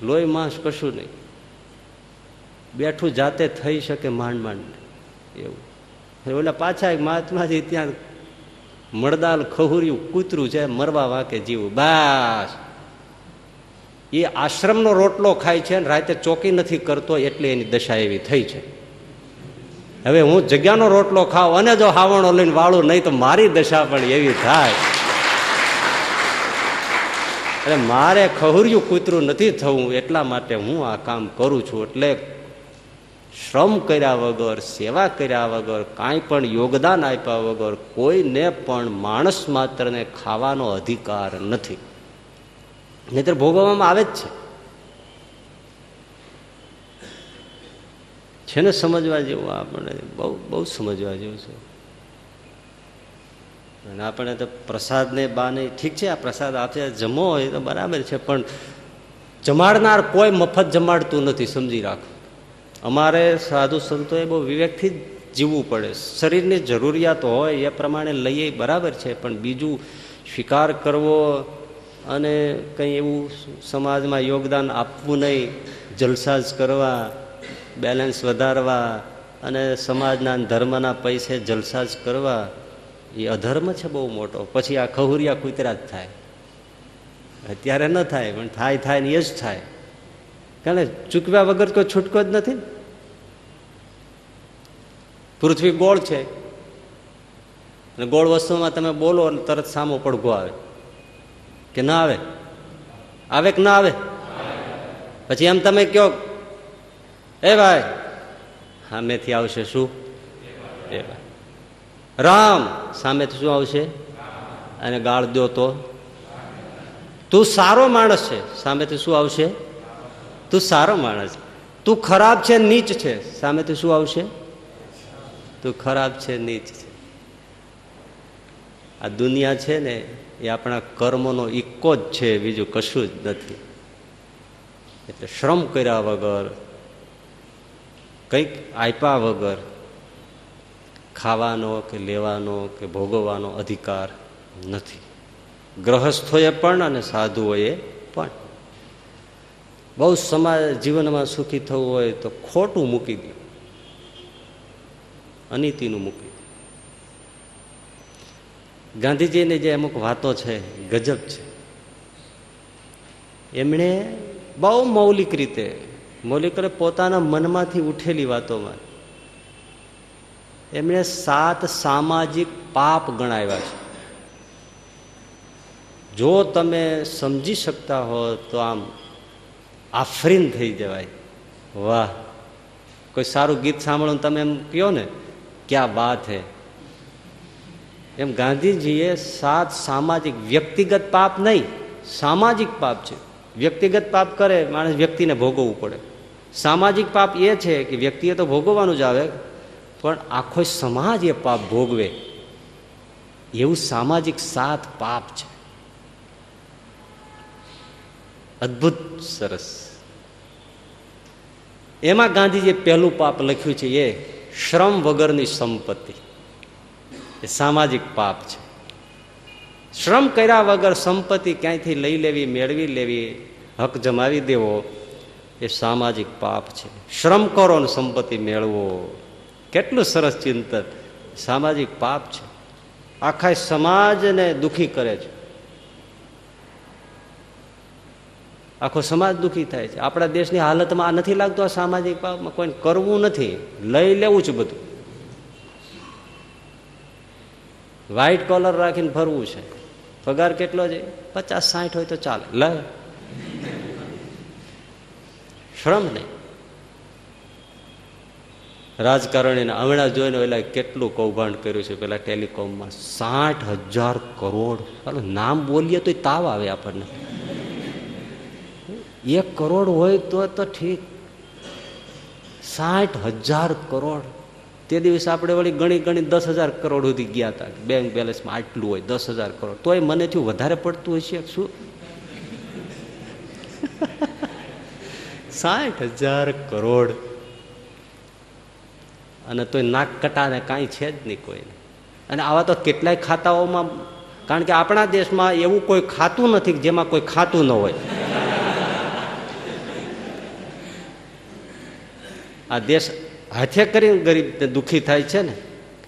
લોહી માંસ કશું નહીં. બેઠું જાતે થઈ શકે માંડ માંડ. એવું. ઓલા પાછા એક મહાત્માજી ત્યાં મળદાલ ખહુર્યું કૂતરું છે, મરવા વાકે જીવું. બસ. એ આશ્રમનો રોટલો ખાય છે રાતે ચોકી નથી કરતો એટલે એની દશા એવી થઈ છે. હવે હું જગ્યાનો રોટલો ખાવ અને જો હાવણો લઈને વાળું નહીં તો મારી દશા પણ એવી થાય. એટલે મારે ખહુર્યું કૂતરું નથી થવું એટલા માટે હું આ કામ કરું છું. એટલે શ્રમ કર્યા વગર, સેવા કર્યા વગર, કાંઈ પણ યોગદાન આપ્યા વગર કોઈને પણ માણસ માત્રને ખાવાનો અધિકાર નથી. નહીતર ભોગવવામાં આવે જ છે. છે ને સમજવા જેવું આપણે બહુ બહુ સમજવા જેવું છે. અને આપણે તો પ્રસાદને બાને ઠીક છે, આ પ્રસાદ આપે, જમો હોય તો બરાબર છે, પણ જમાડનાર કોઈ મફત જમાડતું નથી, સમજી રાખો. અમારે સાધુ સંતોએ બહુ વિવેકથી જ જીવવું પડે. શરીરની જરૂરિયાત હોય એ પ્રમાણે લઈએ, બરાબર છે, પણ બીજું સ્વીકાર કરવો અને કંઈ એવું સમાજમાં યોગદાન આપવું નહીં જલસા જ કરવા, બેલેન્સ વધારવા અને સમાજના ધર્મના પૈસે જલસા જ કરવા, એ અધર્મ છે બહુ મોટો. પછી આ ખહુરિયા કુતરા જ થાય. અત્યારે ન થાય, પણ થાય થાય ને એ જ થાય. કારણ ચૂકવ્યા વગર કોઈ છૂટકો જ નથી પૃથ્વી ગોળ છે. અને ગોળ વસ્તુમાં તમે બોલો અને તરત સામો પડઘો આવે. કે ના આવે? આવે કે ના આવે? પછી એમ તમે કહો, એ ભાઈ, સામેથી આવશે શું? એ ભાઈ. રામ, સામેથી શું આવશે? અને ગાળ દો તો. તું સારો માણસ છે, સામેથી શું આવશે? તું સારો માણસ તું ખરાબ છે, નીચ છે, સામેથી શું આવશે? તું ખરાબ છે, નીચ આ દુનિયા છે ને, એ આપણા કર્મનો ઇક્કો જ છે, બીજું કશું જ નથી. એટલે શ્રમ કર્યા વગર, કંઈક આપ્યા વગર, ખાવાનો કે લેવાનો કે ભોગવવાનો અધિકાર નથી. ગ્રહસ્થોએ પણ અને સાધુઓએ પણ. બહુ સમાજ જીવનમાં સુખી થવું હોય તો ખોટું મૂકી દે. અનીતિનું મૂકી ગાંધીજીની જે અમુક વાતો છે, ગજબ છે. એમણે બહુ મૌલિક રીતે, મૌલિક પોતાના મનમાંથી ઉઠેલી વાતોમાં, એમણે સાત સામાજિક પાપ ગણાવ્યા છે. જો તમે સમજી શકતા હો તો આમ આફરીન થઈ જવાય. વાહ. કોઈ સારું ગીત સાંભળો તમે એમ કહો ને, ક્યાં વાત હે? એમ ગાંધીજીએ સાત સામાજિક વ્યક્તિગત પાપ નહીં, સામાજિક પાપ છે. વ્યક્તિગત પાપ કરે, માણસ વ્યક્તિને ભોગવવું પડે. સામાજિક પાપ એ છે કે વ્યક્તિએ તો ભોગવવાનું જ આવે, પણ આખો સમાજ એ પાપ ભોગવે. એવું સામાજિક સાત પાપ છે. અદ્ભુત સરસ. એમાં ગાંધીજીએ પહેલું પાપ લખ્યું છે એ શ્રમ વગરની સંપત્તિ. એ સામાજિક પાપ છે. શ્રમ કર્યા વગર સંપત્તિ ક્યાંયથી લઈ લેવી, મેળવી લેવી, હક જમાવી દેવો, એ સામાજિક પાપ છે. શ્રમ કરો ને સંપત્તિ મેળવો. કેટલું સરસ ચિંતન. સામાજિક પાપ છે. આખા સમાજને દુખી કરે છે. આખો સમાજ દુખી થાય છે. આપણા દેશની હાલતમાં આ નથી લાગતું આ સામાજિક પાપમાં. કોઈને કરવું નથી. લઈ લેવું છે બધું. વ્હાઈટ કોલર રાખીને ફરવું છે. પગાર કેટલો છે? પચાસ, સાઠ હોય તો ચાલે. લે. શ્રમ નહીં. રાજકારણીને હમણાં જોઈને એટલે કેટલું કૌભાંડ કર્યું છે. પેલા ટેલિકોમમાં સાઠ હજાર કરોડ. નામ બોલીએ તો તાવ આવે આપણને. એક કરોડ હોય તો તો ઠીક. સાઠ હજાર કરોડ. તે દિવસે આપણે વળી ગણી ગણી દસ હજાર કરોડ સુધી ગયા હતા બેંક બેલેન્સમાં આટલું હોય, દસ હજાર કરોડ. તોય મને થયું, વધારે પડતું હશે શું? સાઠ હજાર કરોડ. અને તોય નાક કટાને કાંઈ છે જ નહીં કોઈને. અને આવા તો કેટલાય ખાતાઓમાં, કારણ કે આપણા દેશમાં એવું કોઈ ખાતું નથી જેમાં કોઈ ખાતું ન હોય. આ દેશ હાથે કરીને ગરીબ દુઃખી થાય છે ને,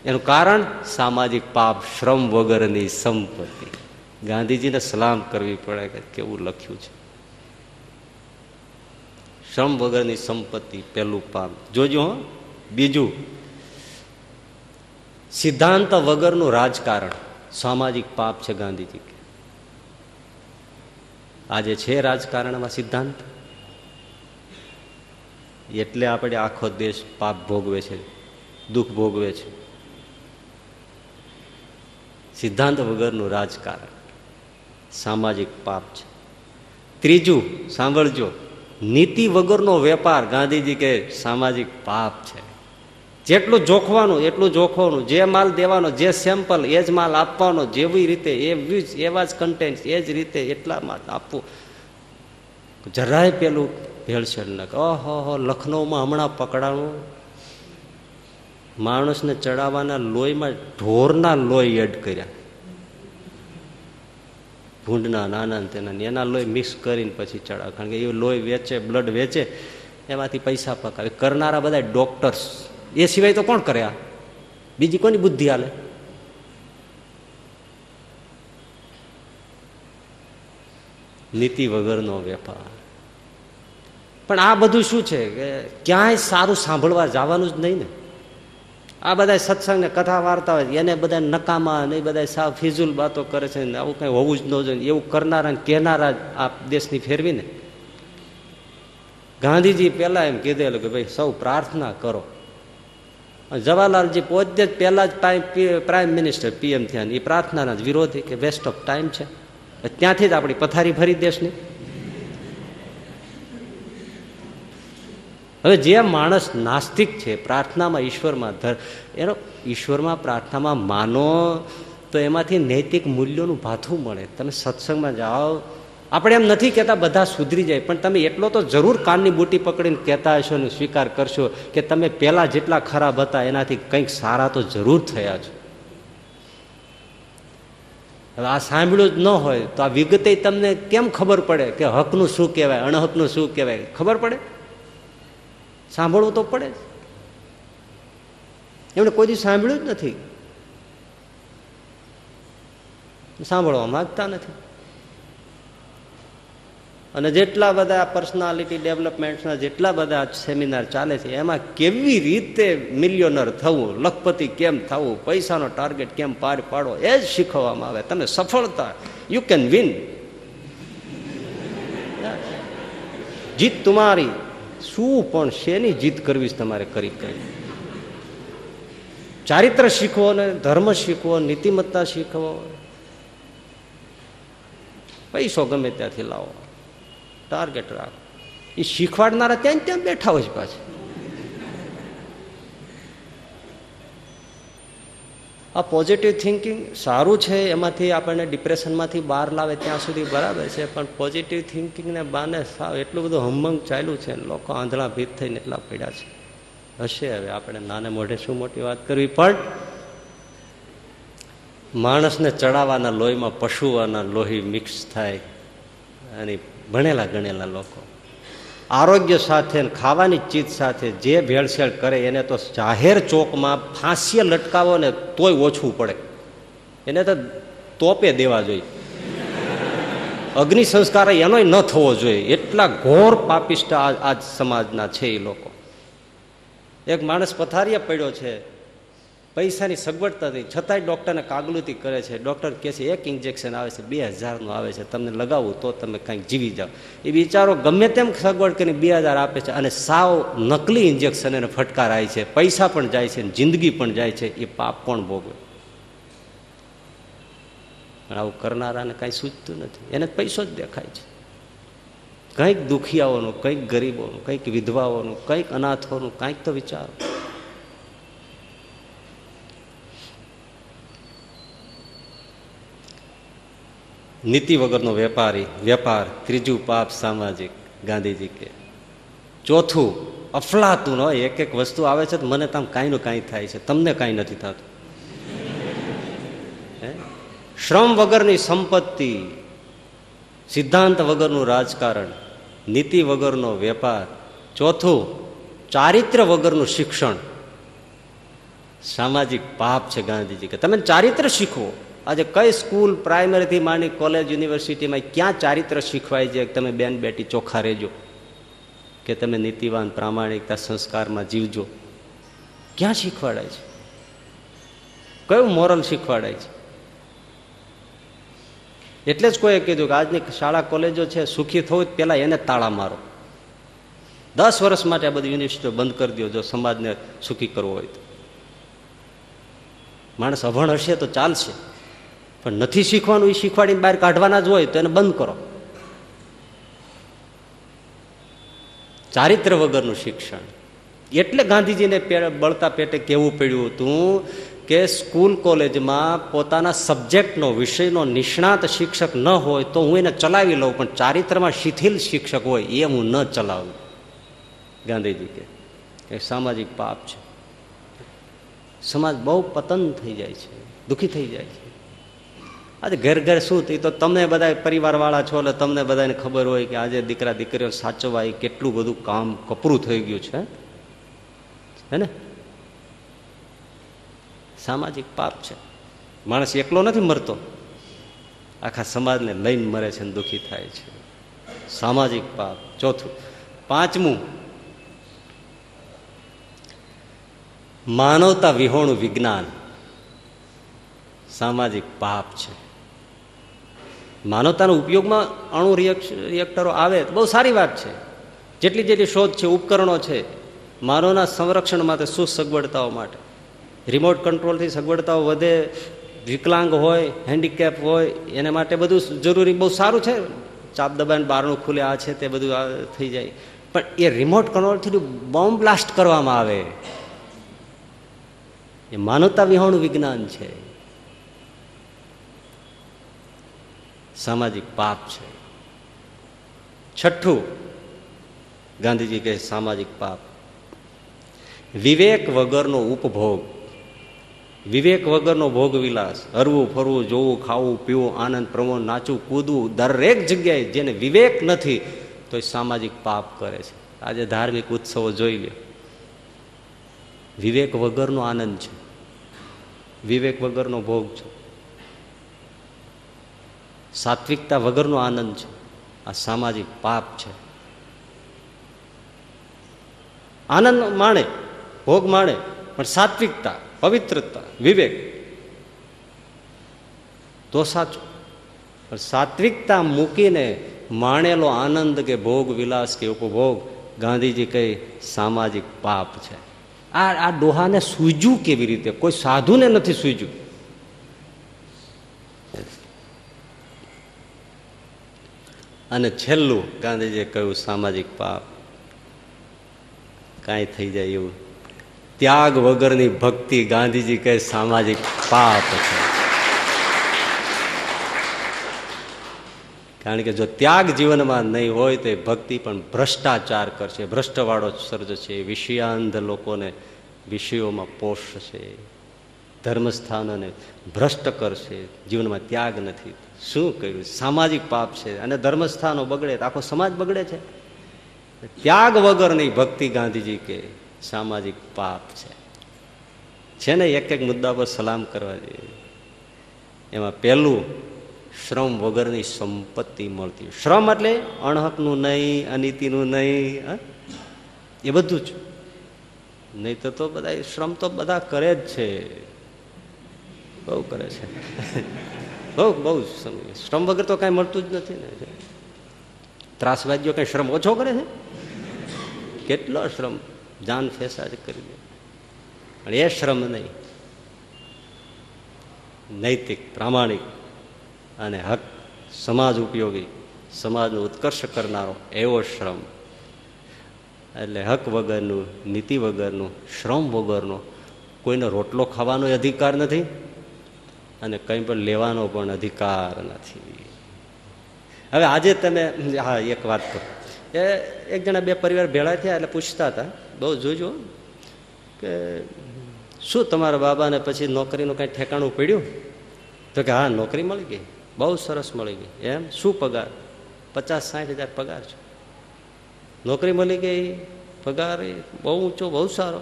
એનું કારણ સામાજિક પાપ, શ્રમ વગરની સંપત્તિ. ગાંધીજીને સલામ કરવી પડે કે કેવું લખ્યું છે. શ્રમ વગરની સંપત્તિ પેલું પાપ. જોજો બીજું. સિદ્ધાંત વગરનું રાજકારણ સામાજિક પાપ છે ગાંધીજી આજે છે રાજકારણમાં સિદ્ધાંત? એટલે આપણે આખો દેશ પાપ ભોગવે છે, દુઃખ ભોગવે છે. સિદ્ધાંત વગરનું રાજકારણ સામાજિક પાપ છે. ત્રીજું, સાંભળજો, નીતિ વગરનો વેપાર ગાંધીજી કે સામાજિક પાપ છે. જેટલું જોખવાનું, એટલું જોખવાનું, જે માલ દેવાનો, જે સેમ્પલ એ જ માલ આપવાનો, જેવી રીતે, એવી જ, એવા જ કન્ટેન્ટ એ જ રીતે, એટલામાં આપવું. જરાય પેલું ભેળસેળ ન લખનૌમાં હમણાં પકડાણું? માણસને ચડાવવાના લોહીમાં ઢોરના લોહી એડ કર્યા. ભૂંડના નાના તેના એના લોહી મિક્સ કરીને પછી ચડાવે. કારણ કે એ લોહી વેચે બ્લડ વેચે, એમાંથી પૈસા પકાવે. કરનારા બધા ડોક્ટર્સ એ સિવાય તો કોણ કરે આ? બીજી કોની બુદ્ધિ હાલે? નીતિ વગરનો વેપાર. પણ આ બધું શું છે કે ક્યાંય સારું સાંભળવા જવાનું જ નહીં ને? આ બધા સત્સંગને કથા વાર્તા હોય, એને બધા નકામા ને બધા સાવ ફિઝુલ વાતો કરે છે ને આવું કંઈ હોવું જ ન જોઈએ એવું કરનારા ને કહેનારા આ દેશની ફેરવીને ગાંધીજી પહેલાં એમ કીધેલું કે ભાઈ સૌ પ્રાર્થના કરો. જવાહરલાલજી પોતે જ પહેલાં જ પ્રાઇમ મિનિસ્ટર પીએમ થયા એ પ્રાર્થનાના જ વિરોધી કે વેસ્ટ ઓફ ટાઈમ છે. ત્યાંથી જ આપણી પથારી ભરી દેશની. હવે જે માણસ નાસ્તિક છે, પ્રાર્થનામાં ઈશ્વરમાં ધર, એનો ઈશ્વરમાં પ્રાર્થનામાં માનો, તો એમાંથી નૈતિક મૂલ્યોનું ભાથું મળે. તમે સત્સંગમાં જાઓ. આપણે એમ નથી કહેતા બધા સુધરી જાય, પણ તમે એટલો તો જરૂર કાનની બુટી પકડીને કહેતા હશો અને સ્વીકાર કરશો કે તમે પહેલાં જેટલા ખરાબ હતા, એનાથી કંઈક સારા તો જરૂર થયા છો હવે આ સાંભળ્યું જ ન હોય, તો આ વિગતે તમને કેમ ખબર પડે કે હકનું શું કહેવાય, અણહકનું શું કહેવાય? ખબર પડે? સાંભળવું તો પડે જ. એમણે કોઈ દિવસ સાંભળ્યું જ નથી. સાંભળવા માંગતા નથી. અને જેટલા બધા પર્સનાલિટી ડેવલપમેન્ટના જેટલા બધા સેમિનાર ચાલે છે, એમાં કેવી રીતે મિલિયોનર થવું, લખપતિ કેમ થવું, પૈસાનો ટાર્ગેટ કેમ પાર પાડવો, એ જ શીખવવામાં આવે. તમે સફળતા યુ કેન વિન જીત તમારી શું પણ શેની જીત કરવી તમારે કરી કરી? ચારિત્ર શીખવો ને ધર્મ શીખવો, નીતિમત્તા શીખવો. પૈસો ગમે ત્યાંથી લાવો. ટાર્ગેટ રાખો. એ શીખવાડનારા ત્યાં ત્યાં બેઠા હોય છે પાછા. આ પોઝિટિવ થિંકિંગ સારું છે, એમાંથી આપણને ડિપ્રેશનમાંથી બહાર લાવે ત્યાં સુધી બરાબર છે, પણ પોઝિટિવ થિંકિંગને બાને સાવ એટલું બધું હમંગ ચાલ્યું છે લોકો આંધળા ભીત થઈને એટલા પડ્યા છે. હશે હવે આપણે નાને મોઢે શું મોટી વાત કરવી? પણ માણસને ચડાવવાના લોહીમાં પશુઓના લોહી મિક્સ થાય અને ભણેલા ગણેલા લોકો. આરોગ્ય સાથે ખાવાની ચીજ સાથે જે ભેળસેળ કરે એને તો જાહેર ચોકમાં ફાંસીએ લટકાવો ને તોય ઓછું પડે. એને તો તોપે દેવા જોઈએ. અગ્નિ સંસ્કાર એનોય ન થવો જોઈએ. એટલા ઘોર પાપિષ્ટ આજ સમાજના છે એ લોકો. એક માણસ પથારીએ પડ્યો છે. પૈસાની સગવડતા નથી છતાંય ડૉક્ટરને કાગલુતી કરે છે. ડૉક્ટર કહે છે, એક ઇન્જેક્શન આવે છે, બે હજારનું આવે છે. તમને લગાવવું તો તમે કંઈક જીવી જાઓ. એ બિચારો ગમે તેમ સગવડ કરીને બે હજાર આપે છે અને સાવ નકલી ઇન્જેક્શન એને ફટકારાય છે. પૈસા પણ જાય છે જિંદગી પણ જાય છે. એ પાપ પણ ભોગવે? પણ આવું કરનારાને કાંઈ સૂચતું નથી. એને પૈસો જ દેખાય છે. કંઈક દુખિયાઓનું, કંઈક ગરીબોનું, કંઈક વિધવાઓનું, કંઈક અનાથોનું, કંઈક તો વિચારો. નીતિ વગરનો વેપારી, વેપાર, ત્રીજું પાપ સામાજિક ગાંધીજી કે ચોથું અફલાતું હોય એક એક વસ્તુ આવે છે તો મને તમ કાંઈ નું કાંઈ થાય છે. તમને કાંઈ નથી થતું. શ્રમ વગરની સંપત્તિ, સિદ્ધાંત વગરનું રાજકારણ, નીતિ વગરનો વેપાર. ચોથું, ચારિત્ર વગરનું શિક્ષણ. સામાજિક પાપ છે ગાંધીજી કે તમે ચારિત્ર શીખવો. આજે કઈ સ્કૂલ પ્રાઇમરીથી માંડી કોલેજ, યુનિવર્સિટીમાં ક્યાં ચારિત્ર શીખવાય છે? તમે બેન બેટી ચોખ્ખા રહેજો. કે તમે નીતિવાન, પ્રામાણિકતા, સંસ્કારમાં જીવજો. ક્યાં શીખવાડાય છે? કયું મોરલ શીખવાડાય છે? એટલે જ કોઈએ કીધું કે આજની શાળા કોલેજો છે, સુખી થવું પેલા એને તાળા મારો. દસ વર્ષ માટે આ બધી યુનિવર્સિટીઓ બંધ કરી દો જો સમાજને સુખી કરવો હોય તો. માણસ અભણ હશે તો ચાલશે. પણ નથી શીખવાનું એ શીખવાડીને બહાર કાઢવાના જ હોય તો એને બંધ કરો. ચારિત્ર વગરનું શિક્ષણ. એટલે ગાંધીજીને બળતા પેટે કેવું પડ્યું હતું કે સ્કૂલ કોલેજમાં પોતાના સબ્જેક્ટનો, વિષયનો નિષ્ણાત શિક્ષક ન હોય તો હું એને ચલાવી લઉં, પણ ચારિત્રમાં શિથિલ શિક્ષક હોય એ હું ન ચલાવું. ગાંધીજી કે, એ સામાજિક પાપ છે. સમાજ બહુ પતન થઈ જાય છે, દુઃખી થઈ જાય છે. આજે ઘર ઘર શું એ તો તમને બધા પરિવારવાળા છો એટલે તમને બધાને ખબર હોય કે આજે દીકરા દીકરીઓ સાચવવા એ કેટલું બધું કામ કપરું થઈ ગયું છે. હે ને? સામાજિક પાપ છે. માણસ એકલો નથી મરતો. આખા સમાજને લઈને મરે છે અને દુઃખી થાય છે. સામાજિક પાપ. ચોથું, પાંચમું, માનવતા વિહોણું વિજ્ઞાન. સામાજિક પાપ છે. માનવતાના ઉપયોગમાં અણુ રિએક્ટરો આવે, તો બહુ સારી વાત છે. જેટલી જેટલી શોધ છે, ઉપકરણો છે, માનવના સંરક્ષણ માટે સુસગવડતાઓ માટે? રિમોટ કંટ્રોલથી સગવડતાઓ વધે, વિકલાંગ હોય હેન્ડીકેપ હોય, એને માટે બધું જરૂરી, બહુ સારું છે. ચાપ દબાઈને બારણું ખુલે, આ છે તે બધું થઈ જાય. પણ એ રિમોટ કંટ્રોલથી બોમ્બ બ્લાસ્ટ કરવામાં આવે. એ માનવતા વિહોણું વિજ્ઞાન છે. સામાજિક પાપ છે. છઠ્ઠું, ગાંધીજી કહે સામાજિક પાપ. વિવેક વગરનો ઉપભોગ. વિવેક વગરનો ભોગ વિલાસ હરવું, ફરવું, જોવું, ખાવું, પીવું, આનંદ, પ્રમોદ, નાચવું, કૂદવું, દરેક જગ્યાએ જેને વિવેક નથી, તો એ સામાજિક પાપ કરે છે. આજે ધાર્મિક ઉત્સવો જોઈ લે વિવેક વગરનો આનંદ છે. વિવેક વગરનો ભોગ છે. સાત્વિકતા વગરનો આનંદ છે. આ સામાજિક પાપ છે. આનંદ માણે, ભોગ માણે, પણ સાત્વિકતા, પવિત્રતા, વિવેક. તો સાચું. પણ સાત્વિકતા મૂકીને માણેલો આનંદ કે ભોગ વિલાસ કે ઉપભોગ, ગાંધીજી કઈ સામાજિક પાપ છે. આ આ ડોહાને સૂજ્યું કેવી રીતે? કોઈ સાધુને નથી સૂજ્યું. અને છેલ્લું, ગાંધીજીએ કહ્યું, સામાજિક પાપ. કાંઈ થઈ જાય એવું. ત્યાગ વગરની ભક્તિ ગાંધીજી કહે, સામાજિક પાપ છે. કારણ કે જો ત્યાગ જીવનમાં નહીં હોય તો એ ભક્તિ પણ ભ્રષ્ટાચાર કરશે. ભ્રષ્ટવાળો સર્જશે. વિષયાંધ લોકોને વિષયોમાં પોષશે. ધર્મસ્થાનોને ભ્રષ્ટ કરશે. જીવનમાં ત્યાગ નથી. શું કર્યું? સામાજિક પાપ છે અને ધર્મસ્થાનો બગડે તો આખો સમાજ બગડે છે. ત્યાગ વગરની ભક્તિ ગાંધીજી કે સામાજિક પાપ છે. છે ને એક એક મુદ્દા પર સલામ કરવા જોઈએ એમાં પહેલું, શ્રમ વગરની સંપત્તિ મળતી શ્રમ એટલે અણહકનું નહીં, અનીતિનું નહીં એ બધું જ. નહીં તો બધા શ્રમ તો બધા કરે જ છે. બહુ કરે છે. બહુ બહુ શ્રમ વગર તો કાંઈ મળતું જ નથી ને. ત્રાસવાદીઓ કઈ શ્રમ ઓછો કરે છે? કેટલો શ્રમ? જાન ફેસા જ કરી દે. પણ એ શ્રમ નહીં. નૈતિક, પ્રામાણિક અને હક, સમાજ ઉપયોગી, સમાજનો ઉત્કર્ષ કરનારો એવો શ્રમ. એટલે હક વગરનું, નીતિ વગરનું, શ્રમ વગરનો કોઈનો રોટલો ખાવાનો અધિકાર નથી? અને કંઈ પણ લેવાનો પણ અધિકાર નથી. હવે આજે તમે, હા, એક વાત કહો. એ એક જણા બે પરિવાર ભેળા થયા એટલે પૂછતા હતા, બહુ જોજો, કે શું તમારા બાબાને પછી નોકરીનું કાંઈ ઠેકાણું પડ્યું? તો કે, હા, નોકરી મળી ગઈ, બહુ સરસ મળી ગઈ. એમ, શું પગાર? પચાસ સાઠ હજાર પગાર છે. નોકરી મળી ગઈ, પગાર બહુ ઊંચો, બહુ સારો.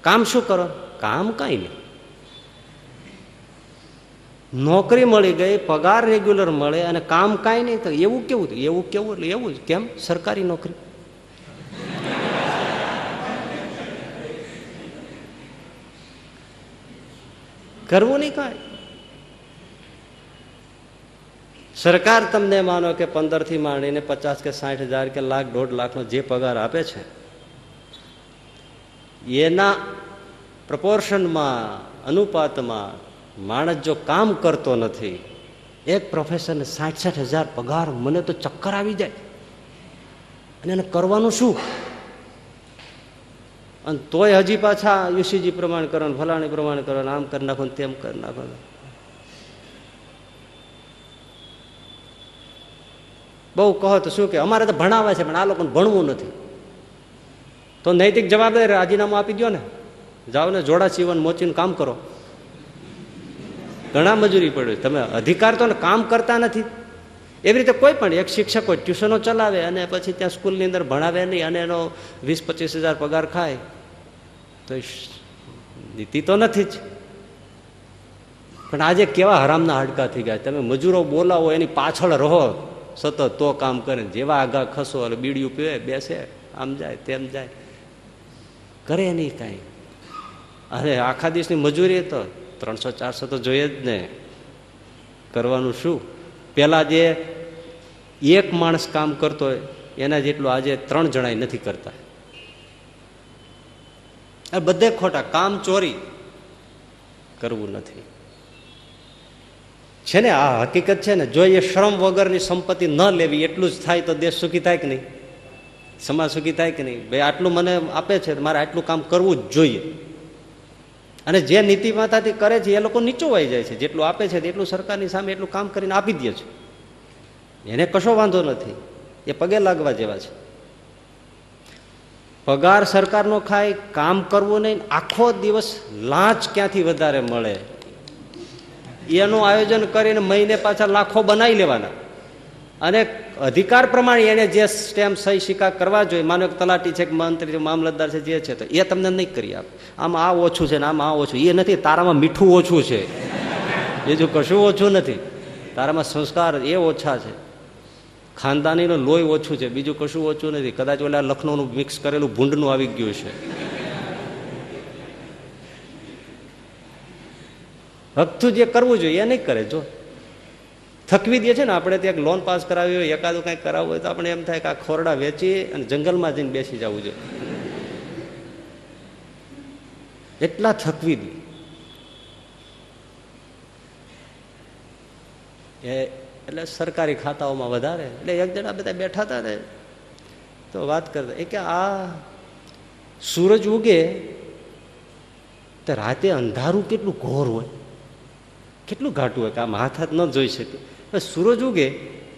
કામ શું કરો? કામ કાંઈ નહીં. નોકરી મળી ગઈ, પગાર રેગ્યુલર મળે અને કામ કાંઈ નહીં તો એવું કેવું એવું કેવું એટલે એવું જ. કેમ? સરકારી નોકરી. કરવું નહીં કાંઈ. સરકાર તમને માનો કે પંદરથી માંડીને પચાસ કે સાઠ હજાર કે લાખ, દોઢ લાખનો જે પગાર આપે છે, એના પ્રપોર્શનમાં અનુપાતમાં માણસ જો કામ કરતો નથી, એક પ્રોફેસરને સાઠ સાઠ હજાર પગાર, મને તો ચક્કર આવી જાય. અને એને કરવાનું શું? અને તોય હજી પાછા યુસીજી પ્રમાણ કરો ફલાણી પ્રમાણ કરો આમ કરી નાખો તેમ કરી નાખો. બહુ કહો તો શું કે, અમારે તો ભણાવે છે, પણ આ લોકોને ભણવું નથી. તો નૈતિક જવાબદારી રાજીનામું આપી દો ને. જાઓ ને, જોડા સીવન, મોચીને કામ કરો. ઘણા મજૂરી પડે. તમે અધિકાર તો કામ કરતા નથી. એવી રીતે કોઈ પણ એક શિક્ષકો ટ્યુશનો ચલાવે અને પછી ત્યાં સ્કૂલની અંદર ભણાવે નહીં અને એનો વીસ પચીસ હજાર પગાર ખાય. તો નીતિ તો નથી જ. પણ આજે કેવા હરામના હાડકા થઈ ગયા. તમે મજૂરો બોલાવો, એની પાછળ રહો. સતત તો કામ કરે. જેવા આગા ખસો એટલે બીડીયું પીવે, બેસે. આમ જાય, તેમ જાય. કરે નહીં કાંઈ. અરે, આખા દિવસની મજૂરી તો. ત્રણસો, ચારસો તો જોઈએ જ ને. કરવાનું શું? પેલા જે એક માણસ કામ કરતો હોય, એના જેટલું આજે ત્રણ જણા નથી કરતા. આ બધે ખોટા, કામ ચોરી કરવું નથી. છે ને, આ હકીકત છે ને, જો એ શ્રમ વગરની સંપત્તિ ન લેવી, એટલું જ થાય તો દેશ સુખી થાય કે નહીં? સમાજ સુખી થાય કે નહીં? ભાઈ આટલું મને આપે છે, મારે આટલું કામ કરવું જ જોઈએ. અને જે નીતિ માતાથી કરે છે, એ લોકો નીચોવાઈ જાય છે. જેટલું આપે છે એટલું સરકારની સામે એટલું કામ કરીને આપી દે છે. એને કશો વાંધો નથી. એ પગે લાગવા જેવા છે. પગાર સરકારનો ખાય, કામ કરવું નહીં, આખો દિવસ લાંચ ક્યાંથી વધારે મળે? એનું આયોજન કરીને મહિને પાછા લાખો બનાવી લેવાના. અને અધિકાર પ્રમાણે એને જે સ્ટેમ્પ સહી સિક્કા કરવા જોઈએ, માનો એક તલાટી છે કે મંત્રી મામલતદાર છે, જે છે, તો એ તમને નહીં કરી આપે. આમ આ ઓછું છે ને આમ આ ઓછું. એ નથી, તારામાં મીઠું ઓછું છે. બીજું કશું ઓછું નથી. તારામાં સંસ્કાર એ ઓછા છે. ખાનદાનીનું લોહી ઓછું છે, બીજું કશું ઓછું નથી. કદાચ ઓલા લખનૌનું મિક્સ કરેલું ભૂંડનું આવી ગયું છે. હકતું જે કરવું જોઈએ એ નહીં કરે, જો. થકવી દે છે ને, આપણે ત્યાં લોન પાસ કરાવી હોય, એકાદું કંઈક કરાવવું હોય, તો આપણે એમ થાય કે આ ખોરડા વેચી અને જંગલમાં જઈને બેસી જવું જોઈએ. એટલા થકવી દે. એ એટલે સરકારી ખાતાઓમાં વધારે. એટલે એક જણા બધા બેઠા હતા ને, તો વાત કરતા, એ કે આ સૂરજ ઉગે, તો રાતે અંધારું કેટલું ઘોર હોય, કેટલું ઘાટું હોય, કે આમ હાથ હાથ ન જોઈ શકે. સૂરજ ઉગે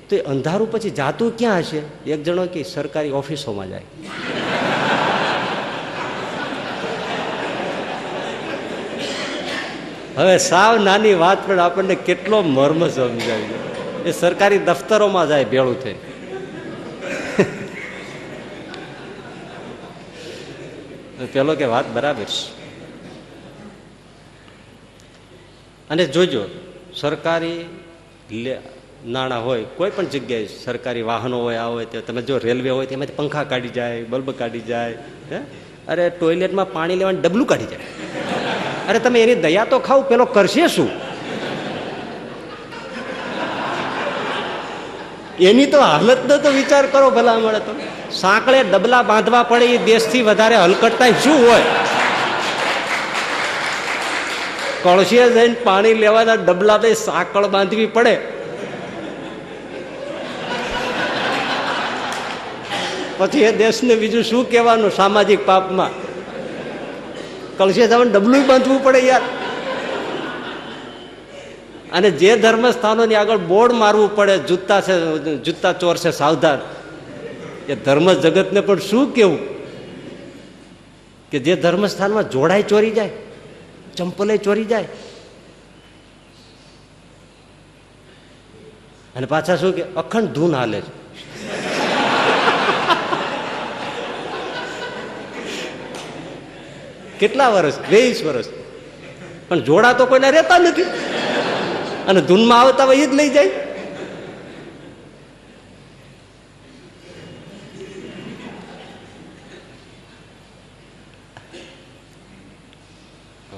તો એ અંધારું પછી જાતું ક્યાં હશે? એક જણો કે સરકારી ઓફિસોમાં જાય. હવે સાવ નાની વાત પણ આપણને કેટલો મર્મ સમજાવી એ સરકારી દફતરોમાં જાય ભેળું થઈ. પેલો કે વાત બરાબર છે. અને જોજો, સરકારી નાણાં હોય, કોઈ પણ જગ્યાએ સરકારી વાહનો હોય, આ હોય, તો તમે જો રેલવે હોય, તેમાંથી પંખા કાઢી જાય, બલ્બ કાઢી જાય, હે? અરે ટોયલેટમાં પાણી લેવાનું ડબલું કાઢી જાય. અરે તમે એની દયા તો ખાવ, પેલો કરશે શું? એની તો હાલતનો તો વિચાર કરો ભલા મળે તો. સાંકળે ડબલા બાંધવા પડે એ દેશથી વધારે હલકટતા શું હોય? કળશીએ જઈને પાણી લેવાના ડબલા તો સાંકળ બાંધવી પડે. પછી એ દેશને બીજું શું કહેવાનું સામાજિક પાપમાં? કળશીએ જવાનું ડબલું બાંધવું પડે યાર. અને જે ધર્મસ્થાનોની આગળ બોર્ડ મારવું પડે, જૂતા છે, જૂતા ચોર છે, સાવધાન. એ ધર્મ જગતને પણ શું કેવું કે જે ધર્મસ્થાનમાં જોડાઈ ચોરી જાય. ચંપલે ચોરી જાય. અને પાછા શું કે, અખંડ ધૂન હાલે છે. કેટલા વર્ષ? વીસ વર્ષ. પણ જોડા તો કોઈના રહેતા નથી. અને ધૂનમાં આવતા હોય એ જ લઈ જાય.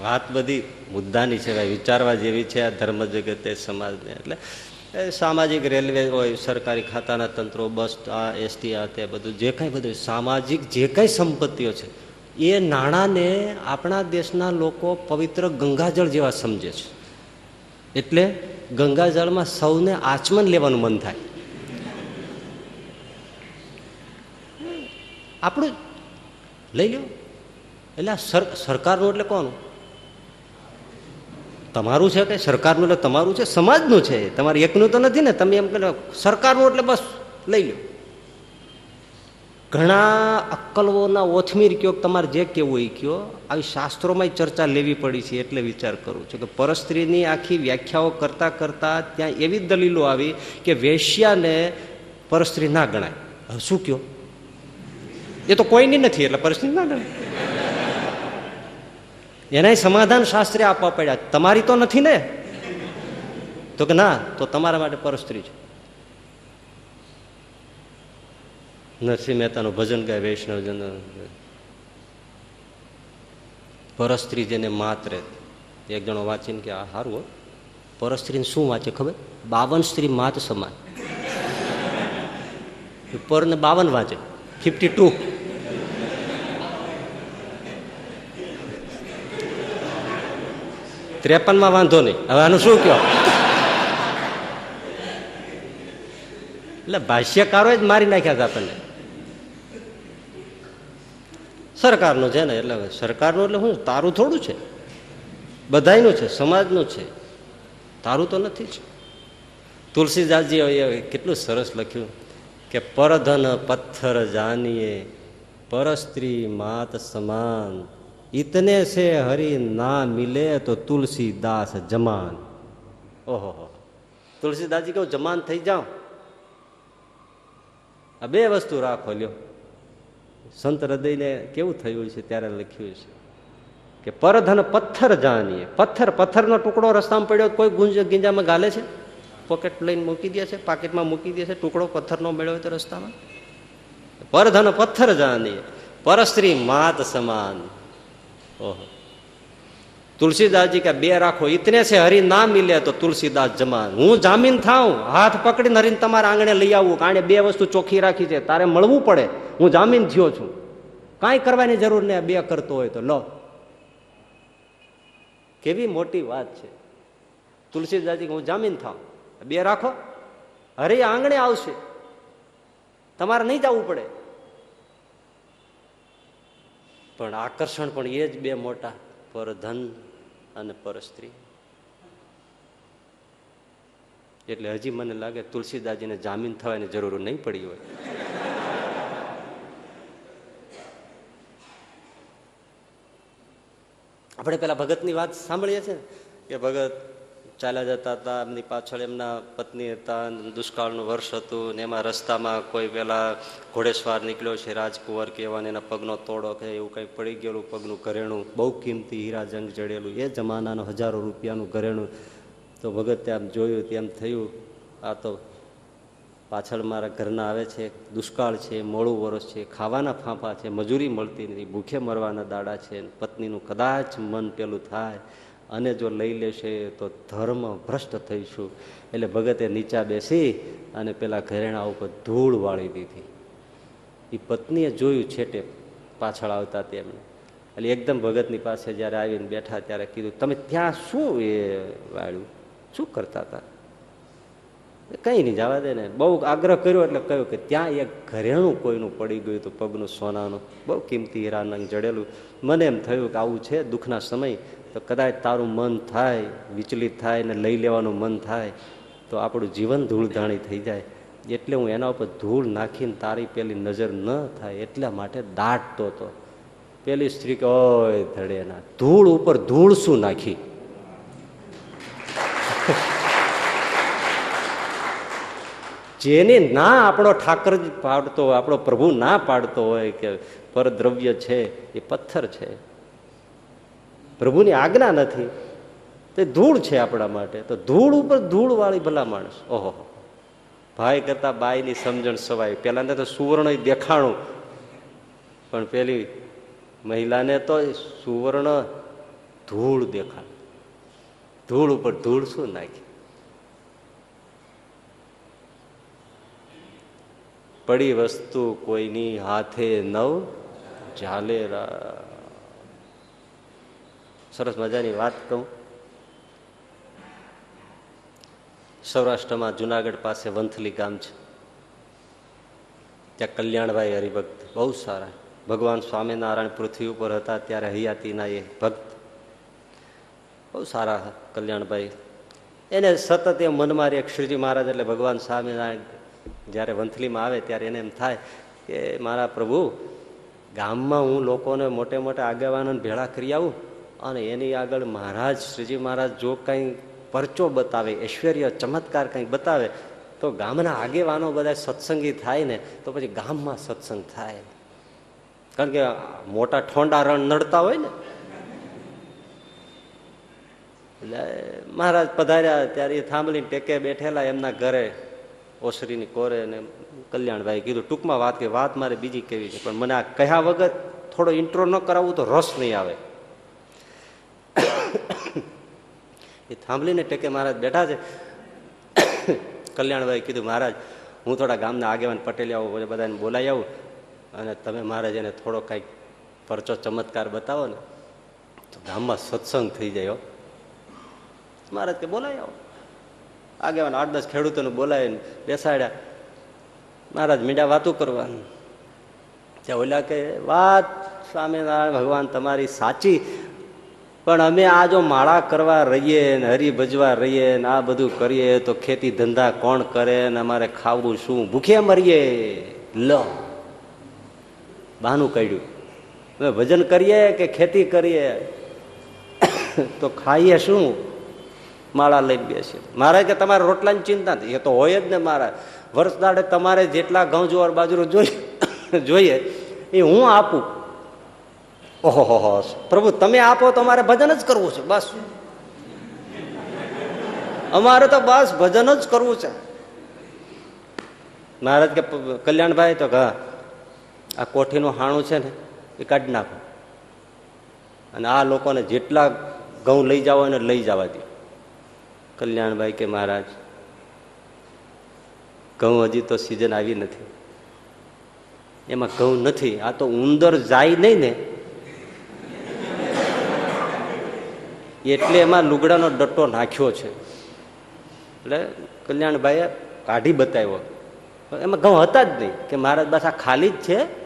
વાત બધી મુદ્દાની છે વિચારવા જેવી છે આ ધર્મ જગતે સમાજને. એટલે સામાજિક રેલવે હોય, સરકારી ખાતાના તંત્રો, બસ, આ, એસટી, આ તે બધું, જે કાંઈ બધું, સામાજિક જે કાંઈ સંપત્તિઓ છે, એ નાણાંને આપણા દેશના લોકો પવિત્ર ગંગાજળ જેવા સમજે છે. એટલે ગંગાજળમાં સૌને આચમન લેવાનું મન થાય. આપણું, લઈ લો. એટલે સરકારનું એટલે કોનું? તમારું છે કે સરકારનું? એટલે તમારું છે, સમાજનું છે. તમારે એકનું તો નથી ને, તમે એમ કે સરકારનું એટલે બસ, લઈ લો. ઘણા અક્કલોના ઓથમીર કયો તમારે જે કેવું એ કયો. આવી શાસ્ત્રોમાં ચર્ચા લેવી પડી છે એટલે વિચાર કરું છું કે પરસ્ત્રીની આખી વ્યાખ્યાઓ કરતા કરતા ત્યાં એવી દલીલો આવી કે વેશ્યાને પરસ્ત્રી ના ગણાય. શું કયો? એ તો કોઈની નથી, એટલે પરસ્ત્રી ના ગણાય. એના સમાધાન શાસ્ત્રે આપવા પડ્યા. તમારી તો નથી ને? તો કે ના, તો તમારા માટે પરસ્ત્રી છે. નરસિંહ મહેતાનું ભજન ગાય, વૈષ્ણવજન. પરસ્ત્રી જેને માત્રે. એક જણો વાંચીને કે, આ સારું હોય પરસ્ત્રીને શું વાંચે ખબર? બાવન સ્ત્રી માત સમાન. પર ને બાવન વાંચે. Fifty two. ત્રેપનમાં વાંધો નહીં. હવે આનું શું કહો? એટલે ભાષ્યકારો જ મારી નાખ્યા હતા આપણને. સરકારનું છે ને, એટલે સરકારનું એટલે શું? તારું થોડું છે. બધાયનું છે, સમાજનું છે. તારું તો નથી જ. તુલસીદાસજી કેટલું સરસ લખ્યું કે, પરધન પથ્થર જાનીએ, પરસ્ત્રી માત સમાન ઇતને છે હરી ના મિલે તો તુલસીદાસ જમાન ઓહો તુલસીદાસજી કહું જમાન થઈ જાઓ આ બે વસ્તુ રાખો લ્યો। સંત હૃદયને કેવું થયું છે ત્યારે લખ્યું છે કે પરધન પથ્થર જાણીએ। પથ્થર, પથ્થરનો ટુકડો રસ્તામાં પડ્યો કોઈ ગુંજ ગીંજામાં ગાલે છે? પોકેટ લઈને મૂકી દે છે, પાકેટમાં મૂકી દે છે, ટુકડો પથ્થરનો મેળવ્યો તો રસ્તામાં? પરધન પથ્થર જાણીએ, પરસ્ત્રી માત સમાન। ઓહો. તુલસીદાસજી કે, બે રાખો ઇતને છે હરી ના મિલે તો તુલસીદાસ જમાન. હું જામીન થાઉં, હાથ પકડીને હરીને તમારા આંગણે લઈ આવું. કારણ બે વસ્તુ ચોખ્ખી રાખી છે, તારે મળવું પડે. હું જામીન થયો છું. કાંઈ કરવાની જરૂર નહીં બે કરતો હોય તો. લો. કેવી મોટી વાત છે. તુલસીદાસજી હું જામીન થાઉં. બે રાખો. હરી આંગણે આવશે. તમારે નહીં જવું પડે. પણ આકર્ષણ પણ એ જ બે મોટા, પર ધન અને પર સ્ત્રી. એટલે હજી મને લાગે તુલસીદાસજીને જામીન થવાની જરૂર નહીં પડી હોય. આપણે પેલા ભગતની વાત સાંભળીએ છીએ? કે ભગત ચાલ્યા જતા હતા. એમની પાછળ એમના પત્ની હતા. દુષ્કાળનું વર્ષ હતું ને એમાં રસ્તામાં કોઈ પેલા ઘોડેસવાર નીકળ્યો છે, રાજકુંવર કહેવાને એના પગનો તોડો કે એવું કંઈ પડી ગયેલું પગનું ઘરેણું. બહુ કિંમતી હીરા જંગ જડેલું. એ જમાનાનું હજારો રૂપિયાનું ઘરેણું. તો ભગત ત્યાં જોયું તેમ થયું. આ તો પાછળ મારા ઘરના આવે છે. દુષ્કાળ છે, મોડું વરસ છે. ખાવાના ફાંફા છે. મજૂરી મળતી નથી. ભૂખે મરવાના દાડા છે. પત્નીનું કદાચ મન પેલું થાય. અને જો લઈ લેશે તો ધર્મ ભ્રષ્ટ થઈશું. એટલે ભગતે નીચા બેસી અને પેલા ઘરેણા ઉપર ધૂળ વાળી દીધી. એ પત્નીએ જોયું છેટે પાછળ આવતા તેમને. એટલે એકદમ ભગતની પાસે જ્યારે આવીને બેઠા ત્યારે કીધું, તમે ત્યાં શું એ વાળ્યું? શું કરતા હતા કંઈ નહીં, જવા દે ને. બહુ આગ્રહ કર્યો એટલે કહ્યું કે, ત્યાં એક ઘરેણું કોઈનું પડી ગયું હતું, પગનું સોનાનું. બહુ કિંમતી હીરાનંગ જડેલું. મને એમ થયું કે આવું છે દુઃખના સમય. તો કદાચ તારું મન થાય, વિચલિત થાય ને લઈ લેવાનું મન થાય, તો આપણું જીવન ધૂળધાણી થઈ જાય. એટલે હું એના ઉપર ધૂળ નાખીને તારી પેલી નજર ન થાય એટલા માટે દાટતો હતો. પેલી સ્ત્રી કે, ઓય ધડેના ધૂળ ઉપર ધૂળ શું નાખી? જેની ના આપણો ઠાકર પાડતો હોય, આપણો પ્રભુ ના પાડતો હોય કે પરદ્રવ્ય છે, એ પથ્થર છે. પ્રભુની આજ્ઞા નથી. તે ધૂળ છે આપણા માટે. તો ધૂળ ઉપર ધૂળ વાળી ભલા માણસ. ઓહો. ભાઈ કરતા બાઈની સમજણ સવાય. પેલા તો સુવર્ણ દેખાણું. પણ પેલી મહિલાને તો સુવર્ણ ધૂળ દેખાણ. ધૂળ ઉપર ધૂળ શું નાખી? પડી વસ્તુ કોઈની હાથે નવ ઝાલેરા. સરસ મજાની વાત કહું. સૌરાષ્ટ્રમાં જુનાગઢ પાસે વંથલી ગામ છે. ત્યાં કલ્યાણભાઈ હરિભક્ત બહુ સારા. ભગવાન સ્વામિનારાયણ પૃથ્વી ઉપર હતા, ત્યારે હૈયાતીના એ ભક્ત બહુ સારા કલ્યાણભાઈ. એને સતત એ મનમાં એક શ્રીજી મહારાજ, એટલે ભગવાન સ્વામિનારાયણ જ્યારે વંથલીમાં આવે ત્યારે એને એમ થાય કે, મારા પ્રભુ, ગામમાં હું લોકોને મોટે મોટા આગેવાનોને ભેળા કરી આવું. અને એની આગળ મહારાજ, શ્રીજી મહારાજ જો કંઈ પરચો બતાવે, ઐશ્વર્ય ચમત્કાર કંઈક બતાવે, તો ગામના આગેવાનો બધા સત્સંગી થાય ને, તો પછી ગામમાં સત્સંગ થાય. કારણ કે મોટા ઠોંડા રણ નડતા હોય ને. એટલે મહારાજ પધાર્યા, ત્યારે એ થાંભલીને ટેકે બેઠેલા એમના ઘરે, ઓસરીની કોરે અને કલ્યાણભાઈ કીધું, ટૂંકમાં વાત કે વાત મારે બીજી કેવી છે? પણ મને આ કહ્યા વગર થોડો ઇન્ટ્રો ન કરાવવું તો રસ નહીં આવે. એ થાંભલીને ટેકે મહારાજ બેઠા છે. કલ્યાણભાઈ કીધું, મહારાજ, હું થોડા ગામના આગેવાન પટેલ આવું બધાને બોલાવી આવું અને તમે મહારાજ એને થોડો કાંઈક પરચો ચમત્કાર બતાવો ને. તો ગામમાં સત્સંગ થઈ જાય મહારાજ કે બોલાવી આવો. આગેવાન આઠ દસ ખેડૂતોને બોલાવીને બેસાડ્યા. મહારાજ મીડા વાતું કરવાનું. ત્યાં ઓલા કે, વાત સ્વામિનારાયણ ભગવાન તમારી સાચી પણ અમે આ જો માળા કરવા રહીએ ને હરી ભજવા રહીએ ને આ બધું કરીએ તો ખેતી ધંધા કોણ કરે ને અમારે ખાવું શું? ભૂખે મરીએ. લ. બહાનું કાઢ્યું. હવે ભજન કરીએ કે ખેતી કરીએ? તો ખાઈએ શું? માળા લઈને બેસીએ. મારે કે તમારે રોટલાની ચિંતા એ તો હોય જ ને મારા. વર્ષ દાડે તમારે જેટલા ઘઉં જુવાર બાજરો જોઈએ જોઈએ. એ હું આપું. ઓહો પ્રભુ, તમે આપો, તો અમારે ભજન જ કરવું છે, બસ. અમારે તો બસ ભજન જ કરવું છે. મહારાજ કે કલ્યાણભાઈ, તો હા આ કોઠીનું હાણું છે ને, એ કાઢી નાખો. અને આ લોકોને જેટલા ઘઉં લઈ જાવ એને લઈ જવા દે. કલ્યાણભાઈ કે, મહારાજ, ઘઉં હજી તો સિઝન આવી નથી. એમાં ઘઉં નથી. આ તો ઉંદર જાય નહીં ને એટલે એમાં લુગડાનો ડટ્ટો નાખ્યો છે. એટલે કલ્યાણભાઈએ કાઢી બતાવ્યો. એમાં ઘઉં હતા જ નહીં કે મહારાજ બસ આ ખાલી જ છે.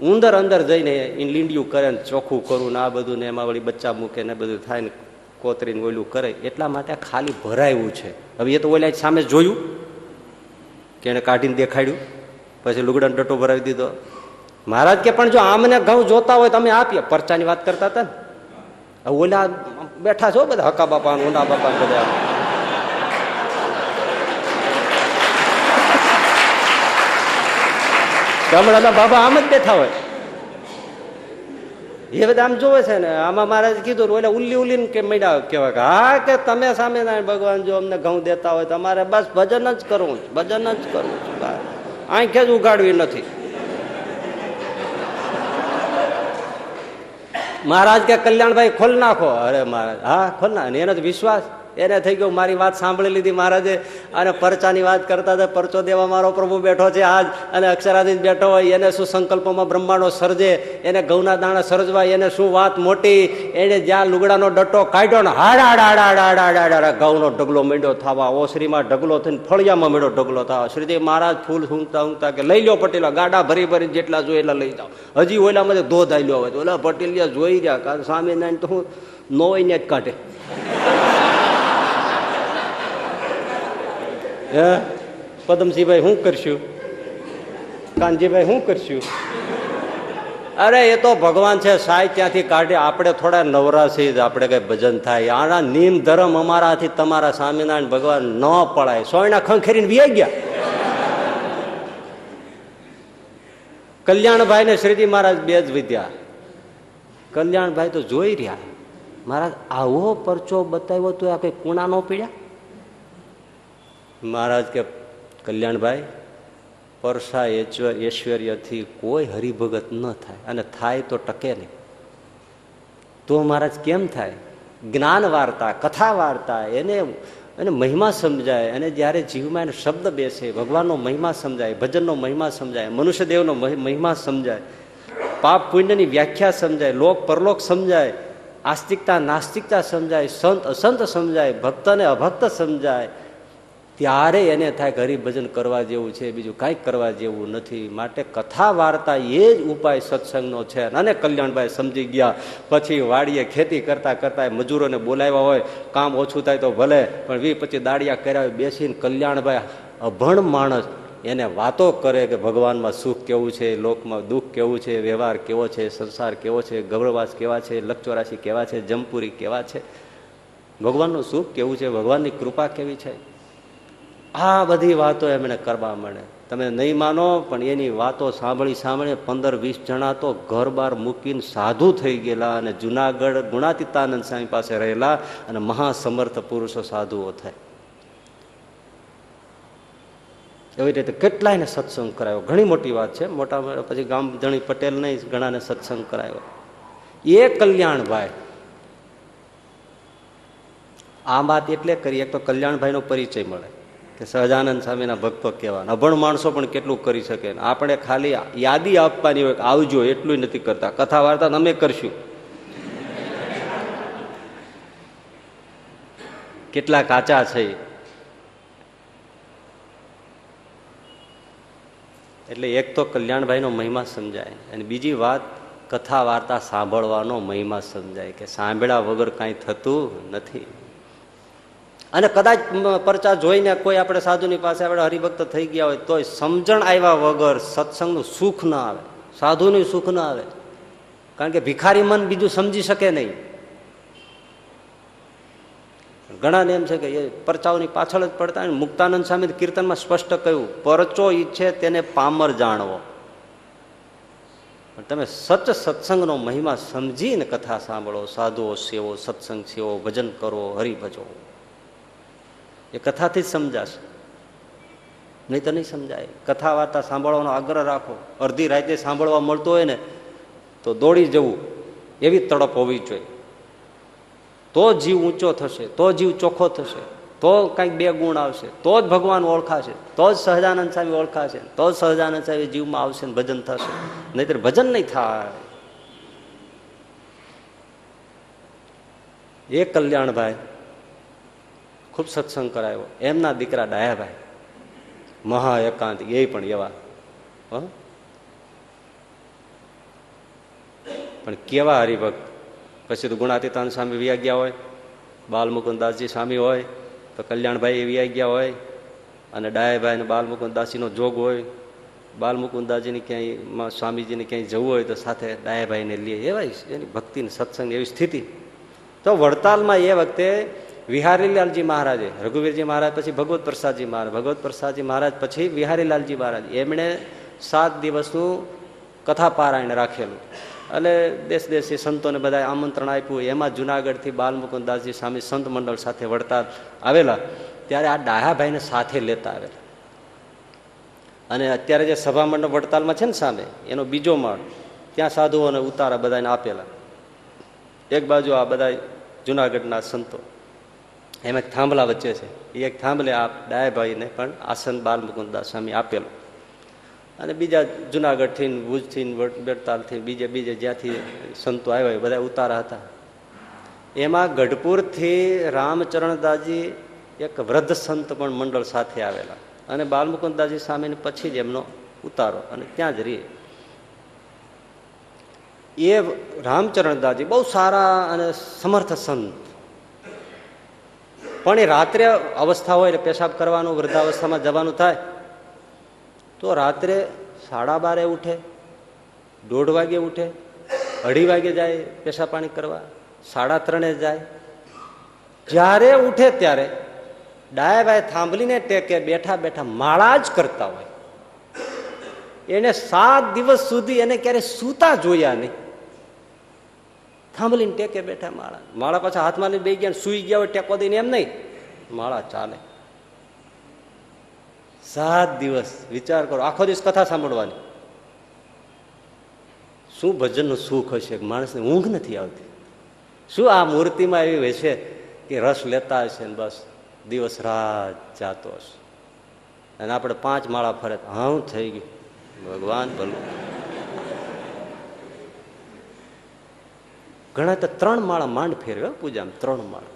ઉંદર અંદર જઈને લીંડિયું કરે ને ચોખ્ખું કરું ને આ બધું ને એમાં વળી બચ્ચા મૂકે ને બધું થાય ને કોતરીને ઓલું કરે. એટલા માટે ખાલી ભરાયું છે. હવે એ તો ઓલા સામે જોયું. કે એને કાઢીને દેખાડ્યું. પછી લુગડાનો ડટ્ટો ભરાવી દીધો. મહારાજ કે પણ જો આમને ઘઉં જોતા હોય તમે આપીએ. પરચાની વાત કરતા હતા ને. ઓલા બેઠા છો બધા? હકા બાપા ઊંડા બાપા બધા. ગામડાના બાબા આમ જ બેઠા હોય. એ બધા આમ જોવે છે ને આમાં મારે કીધું ઓલે ઉલ્લી ઉલ્લી કે મળ્યા કહેવાય કે હા કે તમે સામે ભગવાન જો અમને ઘઉં દેતા હોય તમારે બસ ભજન જ કરવું ભજન જ કરવું છે આંખે જ ઉગાડવી નથી. મહારાજ કે કલ્યાણભાઈ ખોલ નાખો. અરે મહારાજ હા ખોલ ના એનો જ વિશ્વાસ. એને થઈ ગયો, મારી વાત સાંભળી લીધી મહારાજે. અને પરચાની વાત કરતા હતા, પરચો દેવા મારો પ્રભુ બેઠો છે આજ. અને અક્ષરાધીન બેઠો હોય, એને શું સંકલ્પમાં બ્રહ્માંડો સર્જે? એને ઘઉંના દાણા સર્જવા એને શું વાત મોટી? એને જ્યાં લુગડાનો ડટ્ટો કાઢ્યો ને હાડા હાડા હાડા હાડા હાડા ઘઉંનો ઢગલો મીંડો થવા, ઓસરીમાં ઢગલો થઈને ફળિયામાં મીંડો ઢગલો થવા. શ્રીજી મહારાજ ફૂલ ઊંઘતા ઊંઘતા કે, લઈ લો પટેલા, ગાડા ભરી ભરી જેટલા જોઈએ એટલા લઈ જાઓ. હજી ઓલામાં ધોધ આવ્યો હોય ઓલા પટેલિયા જોઈ રહ્યા કારણ નાઈને તો હું નો જ કાઢે. હે? પદમસિંહભાઈ શું કરશું? કાનજીભાઈ શું કરશું? અરે, એ તો ભગવાન છે, સાય ત્યાંથી કાઢી, આપણે થોડા નવરાશી જ, આપણે કઈ ભજન થાય. આના નિયમ ધર્મ અમારાથી તમારા સ્વામિનારાયણ ભગવાન ન પડાય. સોયના ખંખેરીને વી ગયા. કલ્યાણભાઈ ને શ્રીજી મહારાજ બે જ વિદ્યા. કલ્યાણભાઈ તો જોઈ રહ્યા. મહારાજ, આવો પરચો બતાવ્યો તો આ કઈ કુણા નો પીડ્યા? મહારાજ કે, કલ્યાણભાઈ, પરસા ઐશ્વર્યથી કોઈ હરિભગત ન થાય અને થાય તો ટકે નહીં. તો મહારાજ કેમ થાય? જ્ઞાન વાર્તા, કથા વાર્તા, એને એને મહિમા સમજાય, અને જ્યારે જીવમાં એને શબ્દ બેસે, ભગવાનનો મહિમા સમજાય, ભજનનો મહિમા સમજાય, મનુષ્યદેવનો મહિમા સમજાય, પાપ પુણ્યની વ્યાખ્યા સમજાય, લોક પરલોક સમજાય, આસ્તિકતા, નાસ્તિકતા સમજાય, સંત અસંત સમજાય ભક્તને અભક્ત સમજાય ત્યારે એને થાય કે ભજન કરવા જેવું છે, બીજું કાંઈક કરવા જેવું નથી. માટે કથા વાર્તા એ જ ઉપાય સત્સંગનો છે. અને કલ્યાણભાઈ સમજી ગયા. પછી વાડીએ ખેતી કરતા કરતા મજૂરોને બોલાવ્યા હોય, કામ ઓછું થાય તો ભલે, પણ વી પછી દાડિયા કર્યા બેસીને કલ્યાણભાઈ અભણ માણસ એને વાતો કરે કે ભગવાનમાં સુખ કેવું છે, લોકમાં દુઃખ કેવું છે, વ્યવહાર કેવો છે, સંસાર કેવો છે ગૌરવાસ કેવા છે લક્ષોરાશી કેવા છે, જમપુરી કેવા છે. ભગવાનનું સુખ કેવું છે? ભગવાનની કૃપા કેવી છે? આ બધી વાતો એમણે કરવા મળે. તમે નહીં માનો, પણ એની વાતો સાંભળી સાંભળી પંદર વીસ જણા તો ઘર બાર મૂકીને સાધુ થઈ ગયેલા અને જુનાગઢ ગુણાતીતાનંદ સ્વામી પાસે રહેલા અને મહાસમર્થ પુરુષો સાધુઓ થાય. એવી રીતે કેટલાયને સત્સંગ કરાયો? ઘણી મોટી વાત છે. મોટા પછી ગામ જણી પટેલ નહીં, ઘણાને સત્સંગ કરાયો. એ કલ્યાણભાઈ. આ વાત એટલે કરી, એક તો કલ્યાણભાઈનો પરિચય મળે. કે સહજાનંદ સ્વામીના ભક્તો કહેવા અભણ માણસો પણ કેટલું કરી શકે આપણે ખાલી યાદી આપવાની હોય આવજો એટલું નથી કરતા. કથા વાર્તા અમે કરશું. કેટલા કાચા છે. એટલે એક તો કલ્યાણભાઈનો મહિમા સમજાય અને બીજી વાત કથા વાર્તા સાંભળવાનો મહિમા સમજાય કે સાંભળ્યા વગર કાંઈ થતું નથી. અને કદાચ પરચા જોઈને કોઈ આપણે સાધુની પાસે આપણે હરિભક્ત થઈ ગયા હોય, તોય સમજણ આવ્યા વગર સત્સંગનું સુખ ના આવે. સાધુનું સુખ ન આવે. કારણ કે ભિખારી મન બીજું સમજી શકે નહીં. ઘણાને એમ છે કે એ પરચાઓની પાછળ જ પડતા મુક્તાનંદ સ્વામી કીર્તનમાં સ્પષ્ટ કહ્યું, પરચો ઈચ્છે તેને પામર જાણવો. તમે સચ સત્સંગનો મહિમા સમજીને કથા સાંભળો, સાધુઓ સેવો, સત્સંગ સેવો, ભજન કરો હરિભજો એ કથાથી જ સમજાશે. નહીં તો નહીં સમજાય. કથા વાર્તા સાંભળવાનો આગ્રહ રાખો. અડધી રાતે સાંભળવા મળતો હોય ને, તો દોડી જવું. એવી તડપ હોવી જોઈએ. તો જીવ ઊંચો થશે, તો જીવ ચોખ્ખો થશે, તો કંઈક બે ગુણ આવશે, તો જ ભગવાન ઓળખાશે, તો જ સહજાનંદ સ્વામી ઓળખાશે, તો જ સહજાનંદ સ્વામી જીવમાં આવશે ને ભજન થશે. નહીતર ભજન નહીં થાય. એ કલ્યાણભાઈ ખૂબ સત્સંગ કરાયો. એમના દીકરા ડાયાભાઈ. મહા એકાંત, એ પણ એવા? પણ કેવા હરિભક્ત? પછી તો ગુણાતીતાન સ્વામી વ્યા ગયા હોય બાલમુકુદાસજી સ્વામી હોય, તો કલ્યાણભાઈ વ્યા ગયા હોય, અને ડાયાભાઈ અને બાલમુકુદાસજીનો જોગ હોય બાલમુકુદાસજીને ક્યાંય સ્વામીજીને ક્યાંય જવું હોય તો સાથે ડાયાભાઈને લે એવા એની ભક્તિની સત્સંગ એવી સ્થિતિ. તો વડતાલમાં એ વખતે વિહારીલાલજી મહારાજે, રઘુવીરજી મહારાજ, પછી ભગવત પ્રસાદજી મહારાજ, ભગવત પ્રસાદજી મહારાજ, પછી વિહારીલાલજી મહારાજ, એમણે સાત દિવસનું કથા પારાયણ રાખેલું. એટલે દેશ દેશી સંતોને બધાએ આમંત્રણ આપ્યું. એમાં જુનાગઢથી બાલમુકુદાસજી સ્વામી સંત મંડળ સાથે વડતાલ આવેલા, ત્યારે આ ડાહાભાઈને સાથે લેતા આવેલા. અને અત્યારે જે સભા મંડળ વડતાલમાં છે ને સામે, એનો બીજો માળ, ત્યાં સાધુઓને ઉતારા બધાને આપેલા. એક બાજુ આ બધા જુનાગઢના સંતો. એમાં એક થાંભલા વચ્ચે છે. એ એક થાંભલે આ ડાયાભાઈને પણ આસન બાલમુકુદાસ સ્વામી આપેલું. અને બીજા જુનાગઢથી ભુજથી બેડતાલથી બીજે બીજે જ્યાંથી સંતો આવ્યા બધા ઉતારા હતા. એમાં ગઢપુરથી રામચરણદાસજી એક વૃદ્ધ સંત પણ મંડળ સાથે આવેલા. અને બાલમુકુદાસજી સ્વામીને પછી જ એમનો ઉતારો અને ત્યાં જ રહે એ રામચરણદાસજી બહુ સારા અને સમર્થ સંત. પણ એ રાત્રે અવસ્થા હોય એટલે પેશાબ કરવાનું, વૃદ્ધાવસ્થામાં જવાનું થાય, તો રાત્રે સાડા બારે ઉઠે, દોઢ વાગે ઉઠે, અઢી વાગે જાય પેશાબ પાણી કરવા, સાડા ત્રણે જાય. જ્યારે ઉઠે ત્યારે ડાયાભાઈ થાંભલીને ટેકે, બેઠા બેઠા માળા જ કરતા હોય. એને સાત દિવસ સુધી એને ક્યારે સૂતા જોયા નહીં. થાંભલીને ટેકે બેઠા માળા. માળા પાછા હાથમાં લઈને બે ગયા સુઈ ગયા હોય ટેકો દઈને એમ નહીં. માળા ચાલે. સાત દિવસ. વિચાર કરો, આખો દિવસ કથા સાંભળવાની. શું ભજનનું સુખ હશે? માણસને ઊંઘ નથી આવતી. શું આ મૂર્તિમાં એવી હોય છે કે રસ લેતા હશે ને બસ દિવસ રાત જાતો હશે? અને આપણે પાંચ માળા ફરે હા થઈ ગયું ભગવાન ભલું. ઘણા તો ત્રણ માળા માંડ ફેરવે, પૂજામાં ત્રણ માળા.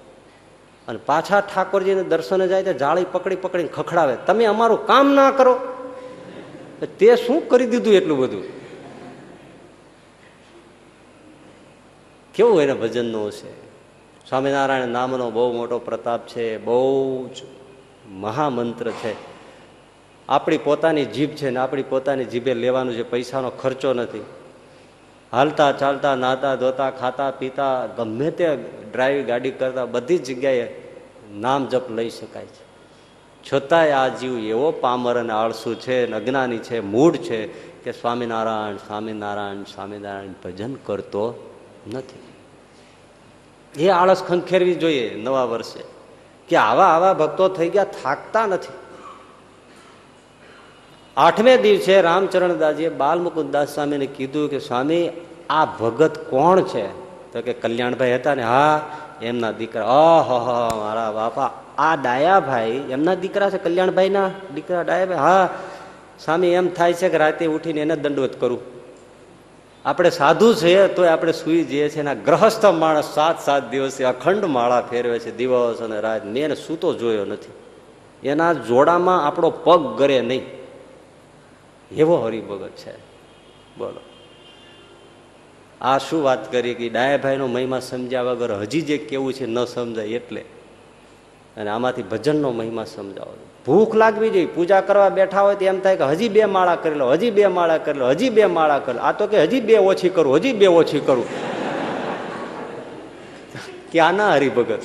અને પાછા ઠાકોરજીને દર્શને જાય તો જાળી પકડી પકડીને ખખડાવે. તમે અમારું કામ ના કરો. તે શું કરી દીધું એટલું બધું? કેવું એને ભજનનું છે સ્વામિનારાયણ નામનો બહુ મોટો પ્રતાપ છે, બહુ જ મહામંત્ર છે. આપણી પોતાની જીભ છે ને આપણી પોતાની જીભે લેવાનું છે પૈસાનો ખર્ચો નથી. હાલતા ચાલતા નાતા ધોતા, ખાતા, પીતા, ગમે તે ડ્રાઈવ ગાડી કરતા, બધી જગ્યાએ નામ જપ લઈ શકાય છે. છતાંય આ જીવ એવો પામર અને આળસુ છે અજ્ઞાની છે મૂળ છે, કે સ્વામિનારાયણ સ્વામિનારાયણ સ્વામિનારાયણ ભજન કરતો નથી. એ આળસ ખંખેરવી જોઈએ નવા વર્ષે, કે આવા આવા ભક્તો થઈ ગયા, થાકતા નથી. આઠમે દિવસે રામચરણદાસજીએ બાલમુકુદાસ સ્વામીને કીધું કે સ્વામી, આ ભગત કોણ છે? તો કે કલ્યાણભાઈ હતા ને, હા, એમના દીકરા, અહ મારા બાપા, આ ડાયાભાઈ, એમના દીકરા છે કલ્યાણભાઈના? દીકરા ડાયાભાઈ? હા. સ્વામી, એમ થાય છે કે રાતે ઉઠીને એને દંડવત કરું. આપણે સાધુ છે તો આપણે સુઈ જઈએ છીએ એના ગ્રહસ્થ માણસ સાત સાત દિવસે અખંડ માળા ફેરવે છે, દિવસ અને રાત મેં સૂતો જોયો નથી. એના જોડામાં આપણો પગ ગરે નહીં. એવો હરિભગત છે. બોલો. આ શું વાત કરી કે ડાયાભાઈનો મહિમા સમજ્યા વગર હજી જે કેવું છે ન સમજાય એટલે. અને આમાંથી ભજનનો મહિમા સમજાવો. ભૂખ લાગવી જોઈએ. પૂજા કરવા બેઠા હોય તો એમ થાય કે હજી બે માળા કરી લો, હજી બે માળા કરી લો, હજી બે માળા કરી આ તો કે હજી બે ઓછી કરું, હજી બે ઓછી કરું. ક્યાં ના હરિભગત.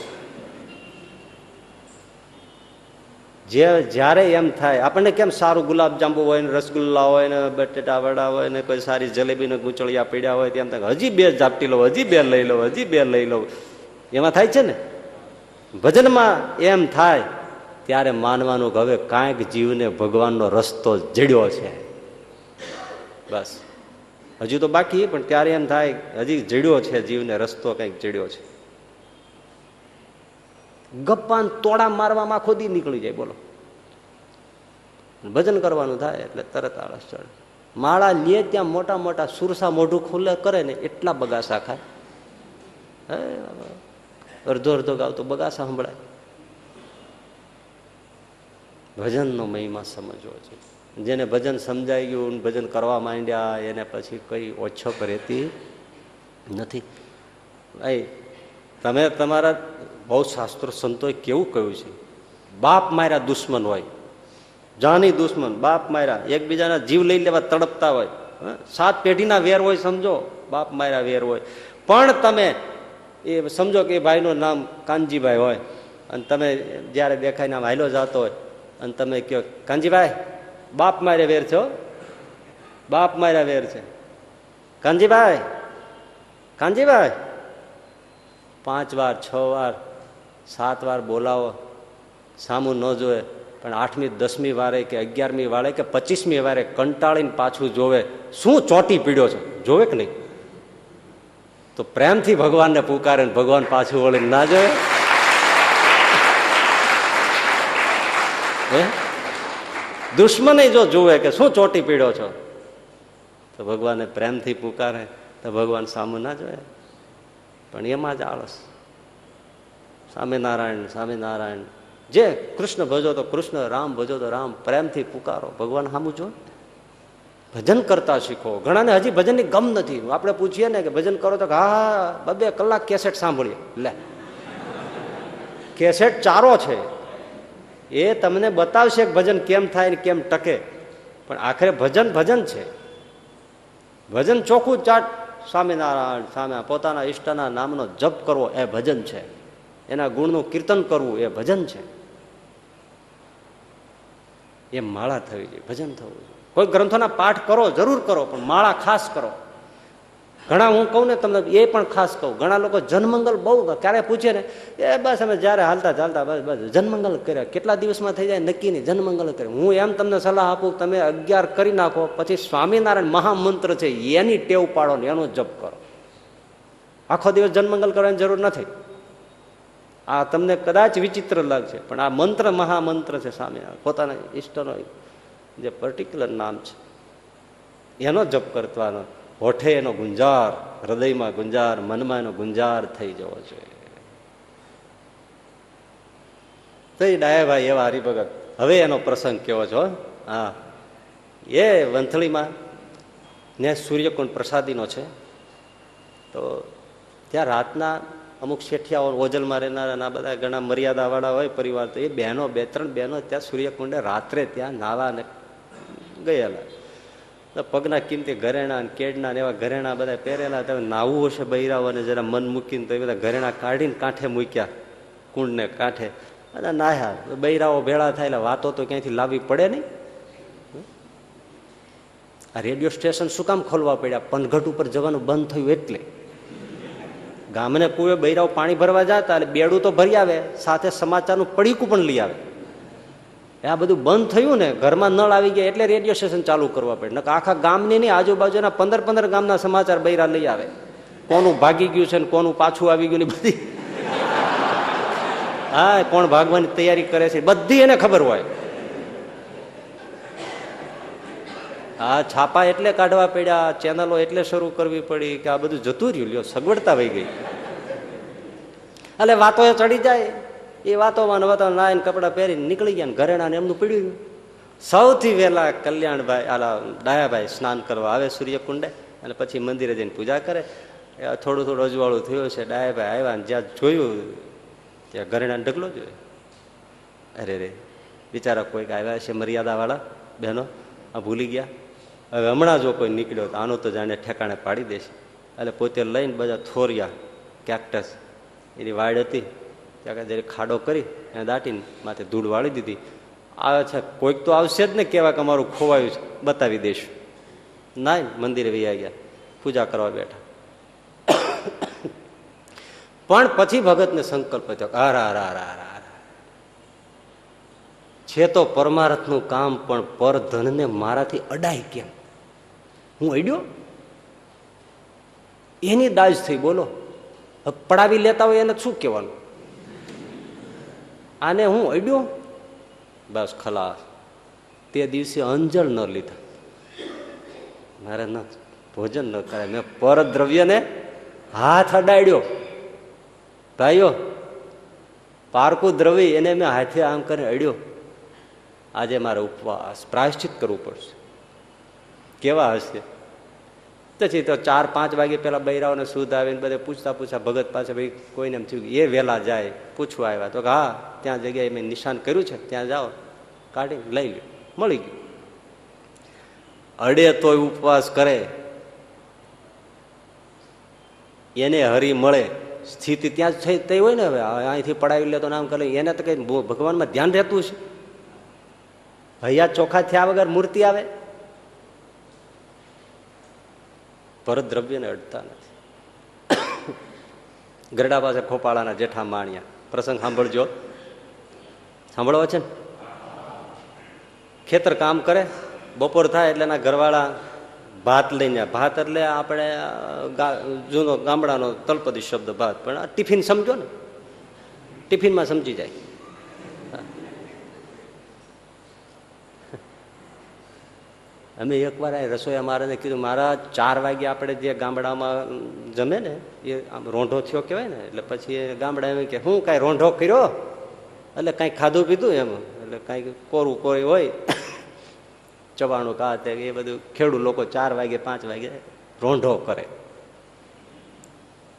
જે જ્યારે એમ થાય, આપણને કેમ સારું ગુલાબજાંબુ હોય ને રસગુલ્લા હોય ને બટેટા વડા હોય ને કોઈ સારી જલેબીને ગૂંચળિયા પીડ્યા હોય તેમ થાય હજી બે ઝાપટી લો, હજી બે લઈ લો, હજી બે લઈ લો. એમાં થાય છે ને? ભજનમાં એમ થાય, ત્યારે માનવાનું કે હવે કાંઈક જીવને ભગવાનનો રસ્તો જડ્યો છે. બસ. હજુ તો બાકી પણ ત્યારે એમ થાય, હજી જડ્યો છે, જીવને રસ્તો કંઈક જડ્યો છે. ગપ્પાન તોડા મારવામાં ખોદી નીકળી જાય, બોલો. ભજન કરવાનું થાય એટલે તરત આળસ ચડે. માળા લે ત્યાં મોટા મોટા સુરસા મોઢું ખુલ્લે કરે ને એટલા બગાસા ખાય. હે અડધો અડધો ગાવ તો બગાસા સંભળાય. ભજનનો મહિમા સમજવો છે. જેને ભજન સમજાઈ ગયું ભજન કરવા માંડ્યા, એને પછી કઈ ઓછો રહેતી નથી. ભાઈ, તમે તમારા બહુ શાસ્ત્રો સંતોએ કેવું કહ્યું છે? બાપ માર્યા દુશ્મન હોય, જાની દુશ્મન, બાપ માર્યા, એકબીજાના જીવ લઈ લેવા તડપતા હોય સાત પેઢીના વેર હોય સમજો, બાપ માર્યા વેર હોય. પણ તમે એ સમજો કે ભાઈનું નામ કાનજીભાઈ હોય, અને તમે જ્યારે દેખાઈને આમ હાલો જતો હોય, અને તમે કહો, કાનજીભાઈ, બાપ મારે વેર છો બાપ માર્યા વેર છે. કાનજીભાઈ કાનજીભાઈ. પાંચ વાર, છ વાર સાત વાર બોલાવો, સામું ન જોવે, પણ આઠમી, દસમી વારે કે અગિયારમી વારે કે પચીસમી વારે કંટાળીને પાછું જોવે, શું ચોટી પીડ્યો છે? જોવે કે નહીં? તો પ્રેમથી ભગવાનને પુકારે ભગવાન પાછું વળીને ના જોવે? હે? દુશ્મને જો જુએ કે શું ચોટી પીડ્યો છો? તો ભગવાનને પ્રેમથી પુકારે, તો ભગવાન સામું ના જોયે પણ એમાં જ આળસ. સ્વામિનારાયણ સ્વામિનારાયણ. જે કૃષ્ણ ભજો તો કૃષ્ણ, રામ ભજો તો રામ, પ્રેમથી પુકારો. ભગવાન સામું જો ભજન કરતા શીખો. ઘણાને હજી ભજનની ગમ નથી. આપણે પૂછીએ ને કે ભજન કરો તો હા બબે, કલાક કેસેટ સાંભળીએ. લે. કેસેટ ચારો છે. એ તમને બતાવશે કે ભજન કેમ થાય ને કેમ ટકે. પણ આખરે ભજન ભજન છે. ભજન ચોખ્ખું ચાટ. સ્વામિનારાયણ સામે પોતાના ઈષ્ટના નામનો જપ કરવો એ ભજન છે. એના ગુણનું કીર્તન કરવું એ ભજન છે. એ માળા થવી જોઈએ, ભજન થવું જોઈએ. કોઈ ગ્રંથોના પાઠ કરો, જરૂર કરો, પણ માળા ખાસ કરો. ઘણા હું કહું ને તમને એ પણ ખાસ કહું. ઘણા લોકો જનમંગલ બહુ ક્યારે પૂછે ને, એ બસ અમે જ્યારે હાલતા ચાલતા બસ બસ, જનમંગલ કર્યા. કેટલા દિવસમાં થઈ જાય? નક્કી નહીં, જનમંગલ કરે હું એમ તમને સલાહ આપું, તમે અગિયાર કરી નાખો, પછી સ્વામિનારાયણ મહામંત્ર છે, એની ટેવ પાડો ને એનો જપ કરો. આખો દિવસ જનમંગલ કરવાની જરૂર નથી. આ તમને કદાચ વિચિત્ર લાગશે, પણ આ મંત્ર મહામંત્ર છે સામે પોતાના ઈષ્ટનો જે પર્ટિક્યુલર નામ છે. એનો જપ કરવાનો, હોઠે એનો ગુંજાર, હૃદયમાં ગુંજાર, મનમાં એનો ગુંજાર થઈ જવો જોઈએ. તો એ ડાયાભાઈ એવા હરિભગત. હવે એનો પ્રસંગ કેવો છો હા. એ વંથળીમાં, ને સૂર્યકુંડ પ્રસાદીનો છે. તો ત્યાં રાતના અમુક શેઠિયાઓ ઓજલમાં રહેનારા ના બધા ઘણા મર્યાદાવાળા હોય પરિવાર, તો એ બહેનો, બે ત્રણ બહેનો ત્યાં સૂર્યકુંડે રાત્રે ત્યાં નાવા ને ગયેલા. પગના કિંમતી ઘરેણા કેડના એવા ઘરેણા બધા પહેરેલા તમે નાવું હશે બૈરાઓને જરા મન મૂકીને તો એ બધા ઘરેણા કાઢીને કાંઠે મૂક્યા, કુંડને કાંઠે. અને નાહ્યા. બૈરાઓ ભેળા થાય વાતો તો ક્યાંયથી લાવવી પડે નહીં? આ રેડિયો સ્ટેશન શું કામ ખોલવા પડ્યા? પનઘટ ઉપર જવાનું બંધ થયું એટલે. ગામને કુએ બૈરાઓ પાણી ભરવા જતા એટલે બેડું તો ભરી આવે, સાથે સમાચારનું પડીકું પણ લઈ આવે. આ બધું બંધ થયું ને, ઘરમાં નળ આવી ગયા એટલે રેડિયો સ્ટેશન ચાલુ કરવા પડે. આખા ગામની નહીં, આજુબાજુના પંદર પંદર ગામના સમાચાર બૈરા લઈ આવે. કોનું ભાગી ગયું છે ને કોનું પાછું આવી ગયું ને બધી. હા, કોણ ભાગવાની તૈયારી કરે છે બધી એને ખબર હોય. આ છાપા એટલે કાઢવા પડ્યા ચેનલો એટલે શરૂ કરવી પડી કે આ બધું જતું રહ્યું. લ્યો, સગવડતા વહી ગઈ. એટલે વાતો એ ચડી જાય. એ વાતોમાં વાતો નાઈને કપડાં પહેરીને નીકળી ગયા ને ઘરેણા ને એમનું પીડ્યું. સૌથી વહેલા કલ્યાણભાઈ, આલા ડાયાભાઈ સ્નાન કરવા આવે સૂર્યકુંડે અને પછી મંદિરે જઈને પૂજા કરે. થોડું થોડું અજવાળું થયું છે ડાયાભાઈ આવ્યા ને જ્યાં જોયું, ત્યાં ઘરેણા ઢગલો જોયો. અરે રે, બિચારા કોઈક આવ્યા છે, મર્યાદાવાળા બહેનો. આ ભૂલી ગયા. હવે હમણાં જો કોઈ નીકળ્યો તો આનો તો જાણે ઠેકાણે પાડી દેશે. એટલે પોતે લઈને બધા થોરિયા કેક્ટસ એની વાડ હતી. ત્યાં જરી ખાડો કરી એને દાટીને માથે ધૂળ વાળી દીધી. આવે છે, કોઈક તો આવશે જ ને કહેવાય કે અમારું ખોવાયું છે. બતાવી દઈશું ના મંદિરે વૈયા ગયા પૂજા કરવા બેઠા. પણ પછી ભગતને સંકલ્પ થયો આ રા રા રા રા છે તો પરમારથનું કામ, પણ પરધનને મારાથી અડાય કેમ? હું અડ્યો? એની દાજ થઈ, બોલો. પડાવી લેતા હોય એને શું કહેવાનું? આને હું અડ્યો? બસ, ખલાસ. તે દિવસે અંજળ ન લીધા. મારે ન ભોજન ન કરાય. મેં પરદ્રવ્યને હાથ અડાડ્યો. ભાઈઓ, પારકું દ્રવ્ય એને મેં હાથે આમ કરીને અડ્યો. આજે મારે ઉપવાસ, પ્રાયશ્ચિત કરવું પડશે. કેવા હશે? પછી તો ચાર, પાંચ વાગે પેલા બૈરાઓને સુધ આવીને બધે પૂછતા પૂછતા ભગત પાસે ભાઈ, કોઈને એમ થયું એ વહેલા જાય, પૂછવા આવ્યા. તો કે હા, ત્યાં જગ્યાએ મેં નિશાન કર્યું છે, ત્યાં જાઓ. કાઢી લઈ લ્યો. મળી ગયું. અડે તોય ઉપવાસ કરે. એને હરી મળે. સ્થિતિ ત્યાં જ થઈ હોય ને હવે. અહીંથી પડાવી લે તો નામ કરે. એને તો કઈ ભગવાનમાં ધ્યાન રહેતું છે હૈયા ચોખા થયા વગર મૂર્તિ આવે. પરદ્રવ્યને અડતા નથી. ગરડા પાસે ખોપાળાના જેઠા માણ્યા. પ્રસંગ સાંભળજો. સાંભળવા છે ને? ખેતર કામ કરે, બપોર થાય એટલે એના ઘરવાળા ભાત લઈને ભાત એટલે આપણે જૂનો ગામડાનો તળપદી શબ્દ ભાત. પણ આ ટિફિન સમજો ને. ટિફિનમાં સમજી જાય. અમે એકવાર આ રસોઈયા મહારાજને કીધું મારા ચાર વાગે આપણે જે ગામડામાં જમે ને, એ આમ રોંઢો થયો કહેવાય ને, એટલે પછી એ ગામડા એમ કે, હું કાંઈ રોંઢો કર્યો? એટલે કાંઈક ખાધું પીધું એમ? એટલે કાંઈક કોરું કોઈ હોય? ચવાણું કા તે એ બધું ખેડૂત લોકો ચાર વાગે, પાંચ વાગે રોંઢો કરે.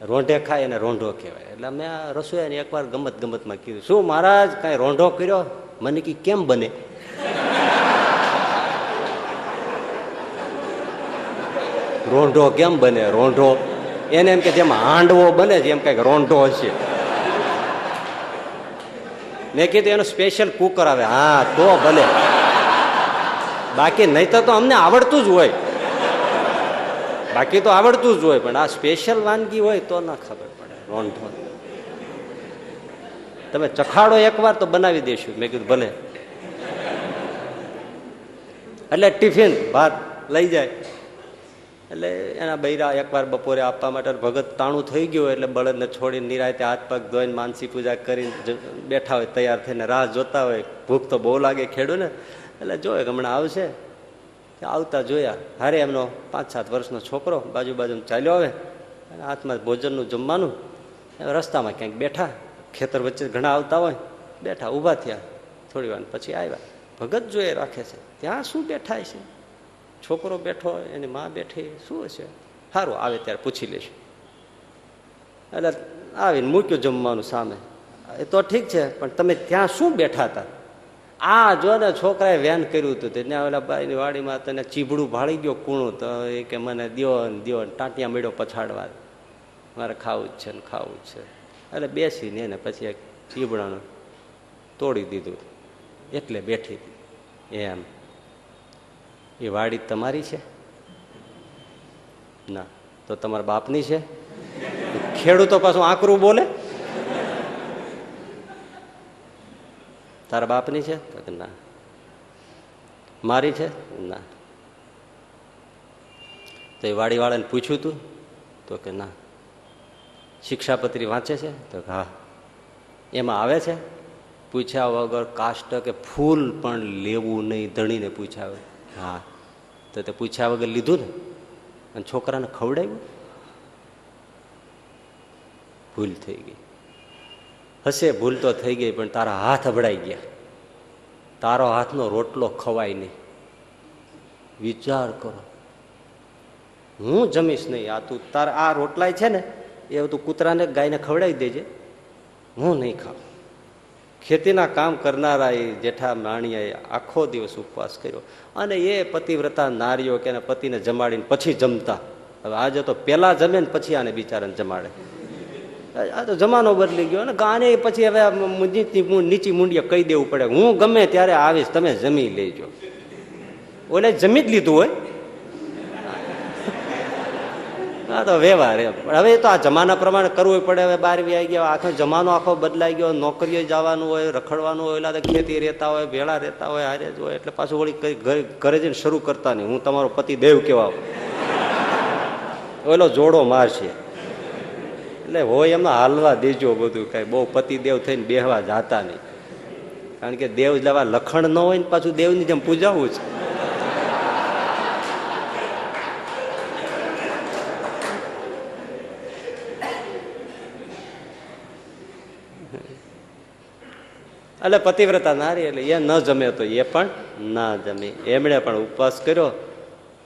રોંઢે ખાય એને રોંઢો કહેવાય. એટલે મેં આ રસોઈયાને એકવાર ગમત ગમતમાં કીધું, શું મહારાજ, કાંઈ રોંઢો કર્યો? મને કી કેમ બને? રોંઢો કેમ બને? રોંઢો. એને એમ કે જેમ હાંડવો બને છે, એમ કંઈક રોંઢો હશે મેં કીધું એનું સ્પેશિયલ કુકર આવે. હા, તો ભલે બાકી નહીં તો અમને આવડતું જ હોય. બાકી તો આવડતું જ હોય, પણ આ સ્પેશિયલ વાનગી હોય તો ના ખબર પડે, રોંઢો. તમે ચખાડો એકવાર તો બનાવી દઈશું મેં કીધું, ભલે. એટલે ટિફિન, ભાત લઈ જાય. એટલે એના બૈરા એકવાર બપોરે આપવા માટે ભગત તાણું થઈ ગયું એટલે બળદને છોડીને નિરાયતે હાથ પગ ધોઈને માનસી પૂજા કરીને બેઠા હોય, તૈયાર થઈને રાહ જોતા હોય. ભૂખ તો બહુ લાગે ખેડૂ ને એટલે જોયે હમણાં આવશે આવતા જોયા. હારે એમનો પાંચ સાત વર્ષનો છોકરો બાજુ બાજુ ચાલ્યો આવે અને હાથમાં ભોજનનું જમવાનું. રસ્તામાં ક્યાંક બેઠા. ખેતર વચ્ચે ઘણા આવતા હોય. બેઠા, ઊભા થયા. થોડી વાર પછી આવ્યા. ભગત જોઈએ રાખે છે. ત્યાં શું બેઠા છે? છોકરો બેઠો એની માં બેઠી શું હશે? સારું આવે ત્યારે પૂછી લઈશ એટલે આવીને મૂક્યું જમવાનું સામે. એ તો ઠીક છે, પણ તમે ત્યાં શું બેઠા હતા? આ જો ને છોકરાએ વેન કર્યું હતું તેને ઓલા બાઈની વાડીમાં તને ચીભડું ભાળી ગયો કૂણું, તો એ કે મને દ્યો ને દ્યો ને ટાંટિયા મેળ્યો પછાડવા મારે ખાવું જ છે ને ખાવું જ છે. એટલે બેસીને એને પછી એક ચીબડાનું તોડી દીધું. એટલે બેઠી એમ. એ વાડી તમારી છે? ના, તો તમારા બાપની છે? ખેડૂતો પાછું આકરું બોલે? તારા બાપની છે? ના. મારી છે? ના. તો એ વાડીવાળાને પૂછ્યું તું? તો કે ના. શિક્ષાપત્રી વાંચે છે? તો હા. એમાં આવે છે? પૂછ્યા વગર કાષ્ટ કે ફૂલ પણ લેવું નહીં, ધણીને પૂછ્યા વગર. હા. તો તે પૂછ્યા વગર લીધું ને? અને છોકરાને ખવડાવ્યું? ભૂલ થઈ ગઈ. હશે, ભૂલ તો થઈ ગઈ, પણ તારા હાથ અભડાઈ ગયા. તારો હાથનો રોટલો ખવાય નહીં. વિચાર કરો. હું જમીશ નહીં. આ તું તારા આ રોટલાય છે ને, એ તું કૂતરાને, ગાયને ખવડાવી દેજે. હું નહીં ખાવ ખેતીના કામ કરનારા એ જેઠા માણિયાએ આખો દિવસ ઉપવાસ કર્યો. અને એ પતિવ્રતા નારીઓ કે પતિને જમાડીને પછી જમતા. હવે આજે તો પેલા જમે ને પછી આને બિચારાને જમાડે. આ તો જમાનો બદલી ગયો. અને ગાને પછી હવે નીચી મૂંડીએ કહી દેવું પડે. હું ગમે ત્યારે આવીશ, તમે જમી લેજો. ઓલે જમી જ લીધું હોય. હા, તો વ્યવહાર એમ. હવે તો આ જમાના પ્રમાણે કરવું પડે. હવે બાર આવી ગયા, આખો જમાનો આખો બદલાઈ ગયો. નોકરીએ જવાનું હોય, રખડવાનું હોય, એટલે ખેતી રહેતા હોય ભેળા રહેતા હોય, હારે જ હોય. એટલે પાછું વળી ઘરે- જઈને શરૂ કરતા નહીં. હું તમારો પતિ દેવ કેવા ઓલો જોડો મારશે. એટલે હોય એમાં હાલવા દેજો બધું કઈ. બહુ પતિદેવ થઈને બેહવા જાતા નહીં. કારણ કે દેવ લેવા લખણ ન હોય ને પાછું દેવની જેમ પૂજાવું છે. એટલે પતિવ્રતા નારી એટલે એ ન જમે તો એ પણ ના જમે. એમણે પણ ઉપવાસ કર્યો.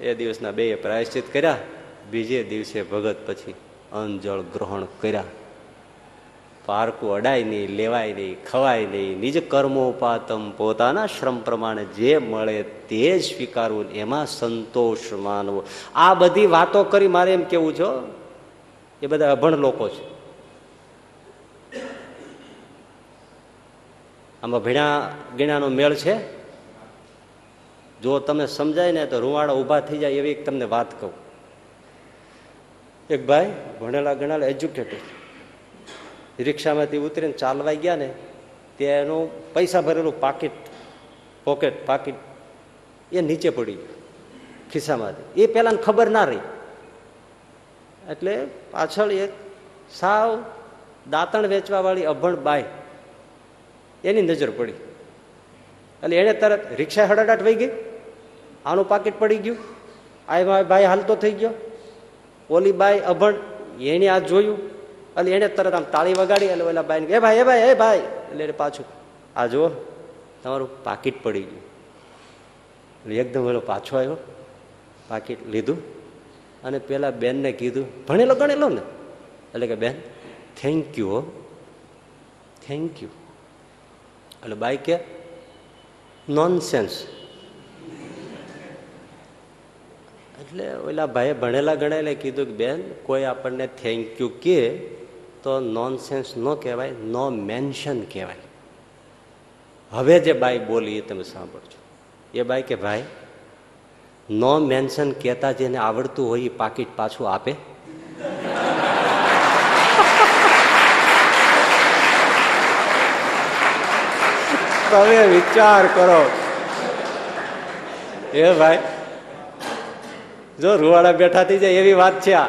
એ દિવસના બે પ્રાયશ્ચિત કર્યા. બીજે દિવસે ભગત પછી અંજળ ગ્રહણ કર્યા. પારકું અડાય નહીં, લેવાય નહીં, ખવાય નહીં. નિજ કર્મોપાતમ પોતાના શ્રમ પ્રમાણે જે મળે તે જ સ્વીકારવું એમાં સંતોષ માનવો. આ બધી વાતો કરી મારે એમ કેવું છો? એ બધા અભણ લોકો છે. આમાં ભીણા ગીણાનો મેળ છે? જો તમે સમજાય ને તો રૂવાડા ઊભા થઈ જાય એવી એક તમને વાત કહું. એક ભાઈ ભણેલા ગણેલા એજ્યુકેટેડ રિક્ષામાંથી ઉતરીને ચાલવા ગયા ને તેનું પૈસા ભરેલું પાકીટ પોકેટ પાકીટ એ નીચે પડી ખિસ્સામાંથી. એ પેલાને ખબર ના રહી. એટલે પાછળ એક સાવ દાંતણ વેચવાવાળી અભણ બાઈ એની નજર પડી. એટલે એને તરત રિક્ષા હડાડાટ વહી ગઈ. આનું પાકીટ પડી ગયું. આ ભાઈ હાલતો થઈ ગયો. ઓલી બાઈ અભણ એને આ જોયું. એટલે એને તરત આમ તાળી વગાડી એટલે ઓલા બાઈ એ ભાઈ એ ભાઈ એ ભાઈ. એટલે એને પાછું, આ જુઓ, તમારું પાકીટ પડી ગયું. એકદમ ઓલો પાછો આવ્યો, પાકીટ લીધું. અને પેલા બેનને કીધું, ભણેલો ગણેલો ને? એટલે કે, બેન થેન્ક યુ થેન્ક યુ એટલે બાઈ કે નોનસેન્સ એટલે ઓલા ભાઈએ ભણેલા ગણેલા કીધું કે, બેન, કોઈ આપણને થેન્ક યુ કે, તો નોનસેન્સ ન કહેવાય નો મેન્શન કહેવાય. હવે જે બાઈ બોલી એ તમે સાંભળજો. એ બાઈ કે, ભાઈ નો મેન્શન કહેતા જેને આવડતું હોય એ પાકીટ પાછું આપે. તમે વિચાર કરો. એ ભાઈ, જો રૂવાડા બેઠા થઈ જાય એવી વાત છે આ.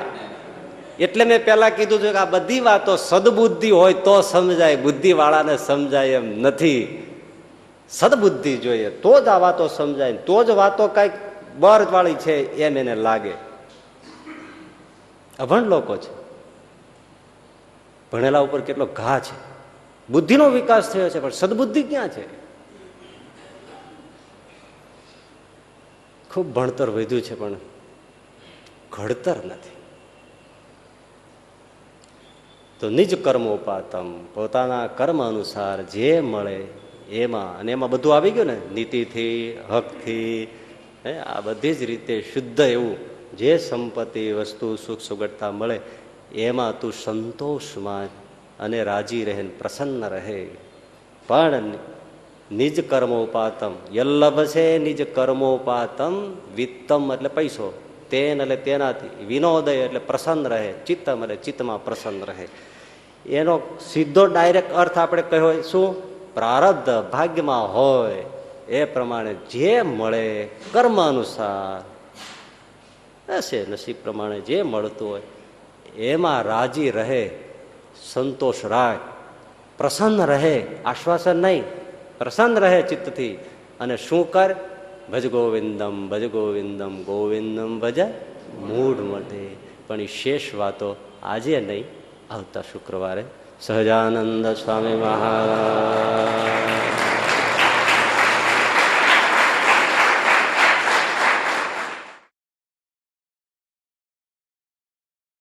એટલે મેં પેલા કીધું છે કે આ બધી વાતો સદબુદ્ધિ હોય તો સમજાય બુદ્ધિ વાળાને સમજાય એમ નથી. સદબુદ્ધિ જોઈએ, તો જ આ વાતો સમજાય તો જ વાતો કંઈક બર વાળી છે એમ એને લાગે. અભણ લોકો છે. ભણેલા ઉપર કેટલો ઘા છે. બુદ્ધિનો વિકાસ થયો છે, પણ સદબુદ્ધિ ક્યાં છે? ખૂબ ભણતર વધ્યું છે, પણ ઘડતર નથી. તો નિજ કર્મોપાતમ, પોતાના કર્મ અનુસાર જે મળે એમાં, અને એમાં બધું આવી ગયું ને, નીતિથી, હકથી, હે, આ બધી જ રીતે શુદ્ધ એવું, જે સંપત્તિ, વસ્તુ, સુખ સુગટતા મળે, એમાં તું સંતોષમાં અને રાજી રહે પ્રસન્ન રહે. પણ નિજ કર્મોપાતમ, યલ્લભ છે નિજ કર્મોપાતમ, વિત્તમ એટલે પૈસો. તેન એટલે તેનાથી, વિનોદય એટલે પ્રસન્ન રહે, ચિત્તમ એટલે ચિત્તમાં પ્રસન્ન રહે. એનો સીધો ડાયરેક્ટ અર્થ આપણે કહ્યો શું? પ્રારબ્ધ ભાગ્યમાં હોય, એ પ્રમાણે જે મળે કર્મ અનુસાર. હશે, નસીબ પ્રમાણે જે મળતું હોય, એમાં રાજી રહે. સંતોષ રાખ પ્રસન્ન રહે, આશ્વાસન નહીં, પ્રસન્ન રહે ચિત્તથી. અને શું કર? ભજ ગોવિંદમ ભજ ગોવિંદમ ગોવિંદમ ભજ મૂઢ મઢે. પણ એ શેષ વાતો આજે નહીં, આવતા શુક્રવારે. સહજાનંદ સ્વામી મહારાજ.